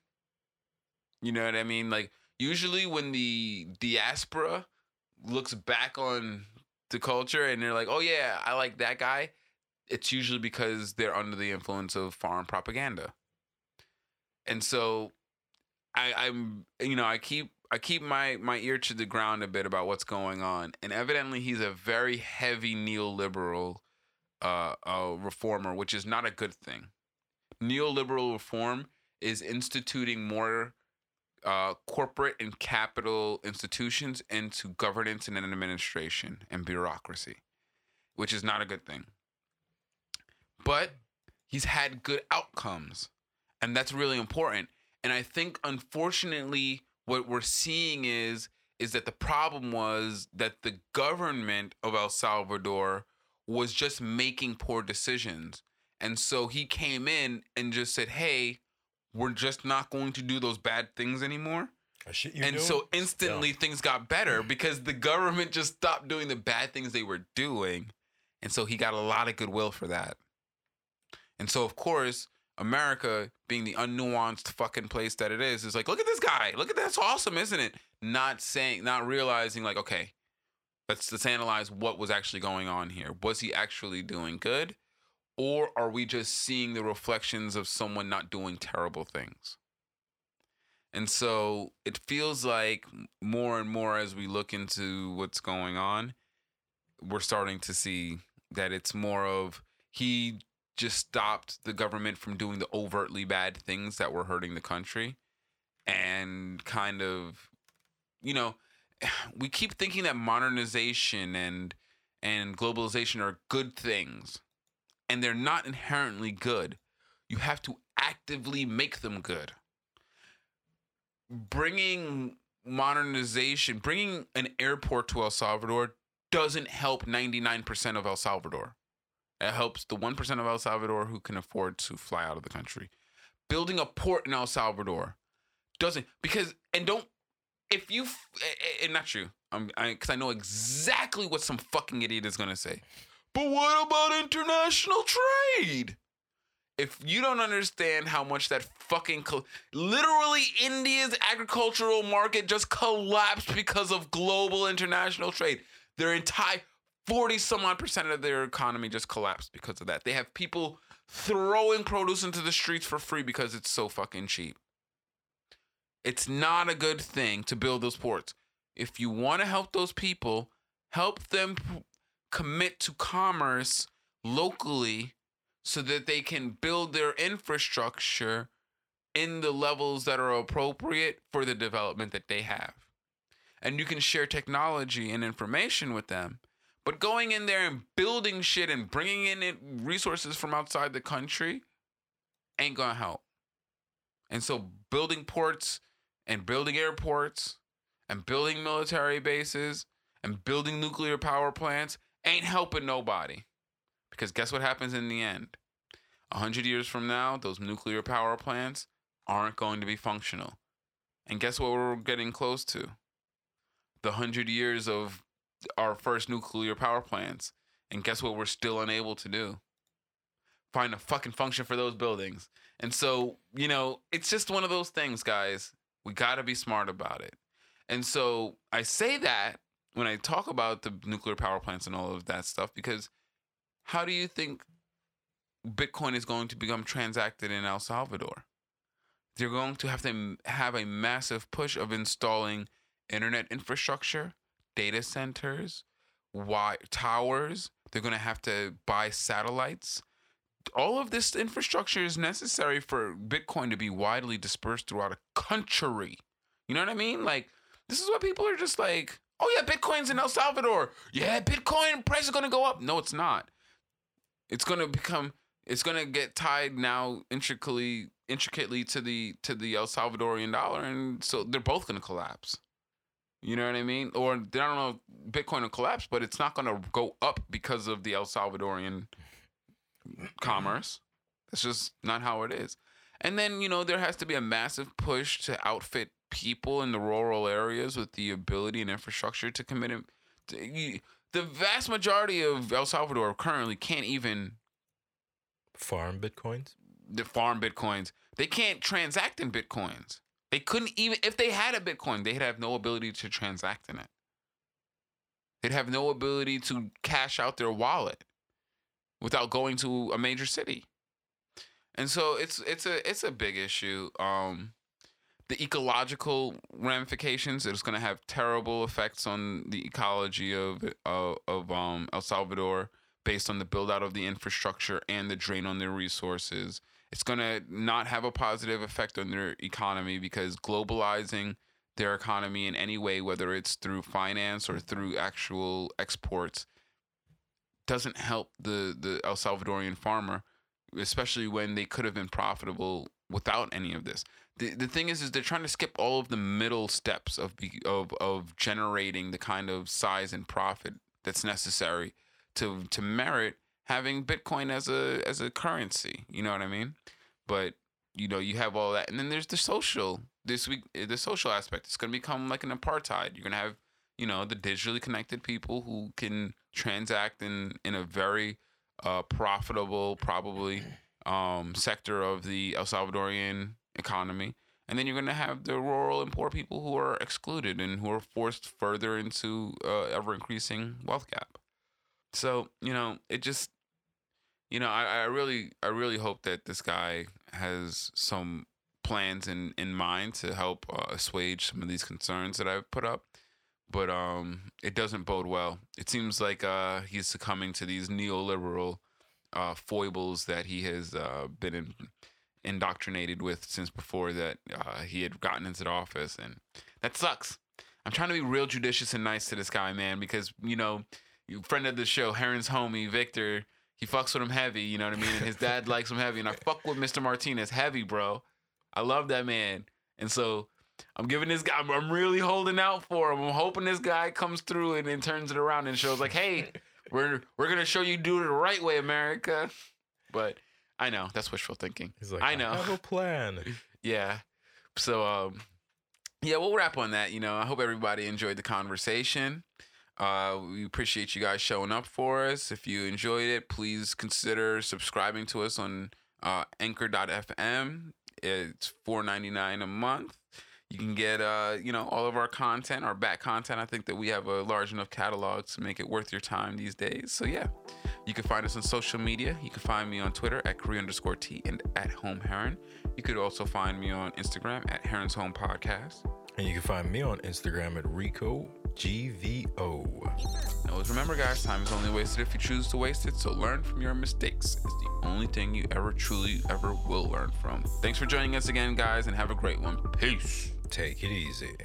You know what I mean? Like usually when the diaspora looks back on the culture and they're like, "Oh yeah, I like that guy." It's usually because they're under the influence of foreign propaganda. And so I, I'm you know, I keep I keep my my ear to the ground a bit about what's going on. And evidently he's a very heavy neoliberal uh, uh reformer, which is not a good thing. Neoliberal reform is instituting more uh, corporate and capital institutions into governance and administration and bureaucracy, which is not a good thing. But he's had good outcomes, and that's really important. And I think, unfortunately, what we're seeing is is that the problem was that the government of El Salvador was just making poor decisions. And so he came in and just said, "Hey, we're just not going to do those bad things anymore." And so instantly things got better because the government just stopped doing the bad things they were doing. And so he got a lot of goodwill for that. And so, of course, America, being the unnuanced fucking place that it is, is like, look at this guy. Look at. That's awesome, isn't it? Not saying, not realizing, like, okay, let's let's analyze what was actually going on here. Was he actually doing good? Or are we just seeing the reflections of someone not doing terrible things? And so it feels like more and more as we look into what's going on, we're starting to see that it's more of he just stopped the government from doing the overtly bad things that were hurting the country and kind of you know we keep thinking that modernization and and globalization are good things and they're not inherently good. You have to actively make them good. Bringing modernization bringing an airport to El Salvador doesn't help 99% of El Salvador it helps the 1% of El Salvador who can afford to fly out of the country building a port in El Salvador doesn't because and don't if you eh, eh, and not you I'm I because I know exactly what some fucking idiot is gonna say. But what about international trade? If you don't understand how much that fucking literally India's agricultural market just collapsed because of global international trade, their entire 40 some odd percent of their economy just collapsed because of that. They have people throwing produce into the streets for free because it's so fucking cheap. It's not a good thing to build those ports. If you want to help those people, help them p- commit to commerce locally so that they can build their infrastructure in the levels that are appropriate for the development that they have. And you can share technology and information with them. But going in there and building shit and bringing in resources from outside the country ain't gonna help. And so building ports and building airports and building military bases and building nuclear power plants ain't helping nobody. Because guess what happens in the end? A hundred years from now, those nuclear power plants aren't going to be functional. And guess what we're getting close to? The hundred years of our first nuclear power plants. And guess what we're still unable to do? Find a fucking function for those buildings. And so, you know, it's just one of those things, guys. We got to be smart about it. And so I say that when I talk about the nuclear power plants and all of that stuff, because how do you think Bitcoin is going to become transacted in El Salvador? They're going to have to have a massive push of installing internet infrastructure, data centers, wi- towers. They're going to have to buy satellites. All of this infrastructure is necessary for Bitcoin to be widely dispersed throughout a country. You know what I mean? Like, this is what people are just like, oh yeah, Bitcoin's in El Salvador. Yeah, Bitcoin price is gonna go up. No, it's not. It's gonna become it's gonna get tied now intricately intricately to the to the El Salvadorian dollar, and so they're both gonna collapse. You know what I mean? Or I don't know, Bitcoin will collapse, but it's not gonna go up because of the El Salvadorian commerce. That's just not how it is. And then, you know, there has to be a massive push to outfit people in the rural areas with the ability and infrastructure to commit. it- To, the vast majority of El Salvador currently can't even Farm bitcoins. the farm bitcoins. They can't transact in bitcoins. They couldn't even if they had a bitcoin, they'd have no ability to transact in it. They'd have no ability to cash out their wallet without going to a major city. And so it's it's a it's a big issue. Um the ecological ramifications it's going to have terrible effects on the ecology of of, of um, El Salvador based on the build out of the infrastructure and the drain on their resources. It's going to not have a positive effect on their economy because globalizing their economy in any way, whether it's through finance or through actual exports, doesn't help the, the El Salvadorian farmer, especially when they could have been profitable without any of this. The, the thing is, is they're trying to skip all of the middle steps of, of of generating the kind of size and profit that's necessary to to merit having Bitcoin as a as a currency. You know what I mean? But you know, you have all that, and then there's the social. This week, the social aspect. It's gonna become like an apartheid. You're gonna have you know the digitally connected people who can transact in in a very uh, profitable, probably um, sector of the El Salvadorian economy. And then you're going to have the rural and poor people who are excluded and who are forced further into uh, ever increasing wealth gap. So you know, it just, you know, I, I really, I really hope that this guy has some plans in in mind to help uh, assuage some of these concerns that I've put up. but um, it doesn't bode well. It seems like uh, he's succumbing to these neoliberal uh, foibles that he has uh, been in, indoctrinated with since before that uh, he had gotten into the office, and that sucks. I'm trying to be real judicious and nice to this guy, man, because you know, friend of the show, Heron's homie Victor, he fucks with him heavy. You know what I mean? And his dad likes him heavy, and I fuck with Mr. Martinez heavy, bro. I love that man, and so I'm giving this guy. I'm, I'm really holding out for him. I'm hoping this guy comes through and then turns it around and shows like, hey, we're we're gonna show you do it the right way, America. But I know that's wishful thinking. He's like, I know. have a plan. Yeah. So um yeah, we'll wrap on that. You know, I hope everybody enjoyed the conversation. Uh, we appreciate you guys showing up for us. If you enjoyed it, please consider subscribing to us on uh, anchor.fm. It's four ninety nine a month. You can get uh, you know, all of our content, our back content. I think that we have a large enough catalog to make it worth your time these days. So yeah. You can find us on social media. You can find me on Twitter at Korea underscore T and at Home Heron. You could also find me on Instagram at Heron's Home Podcast. And you can find me on Instagram at Rico GVO. Now, always remember, guys, time is only wasted if you choose to waste it. So learn from your mistakes. It's the only thing you ever truly ever will learn from. Thanks for joining us again, guys, and have a great one. Peace. Take it easy.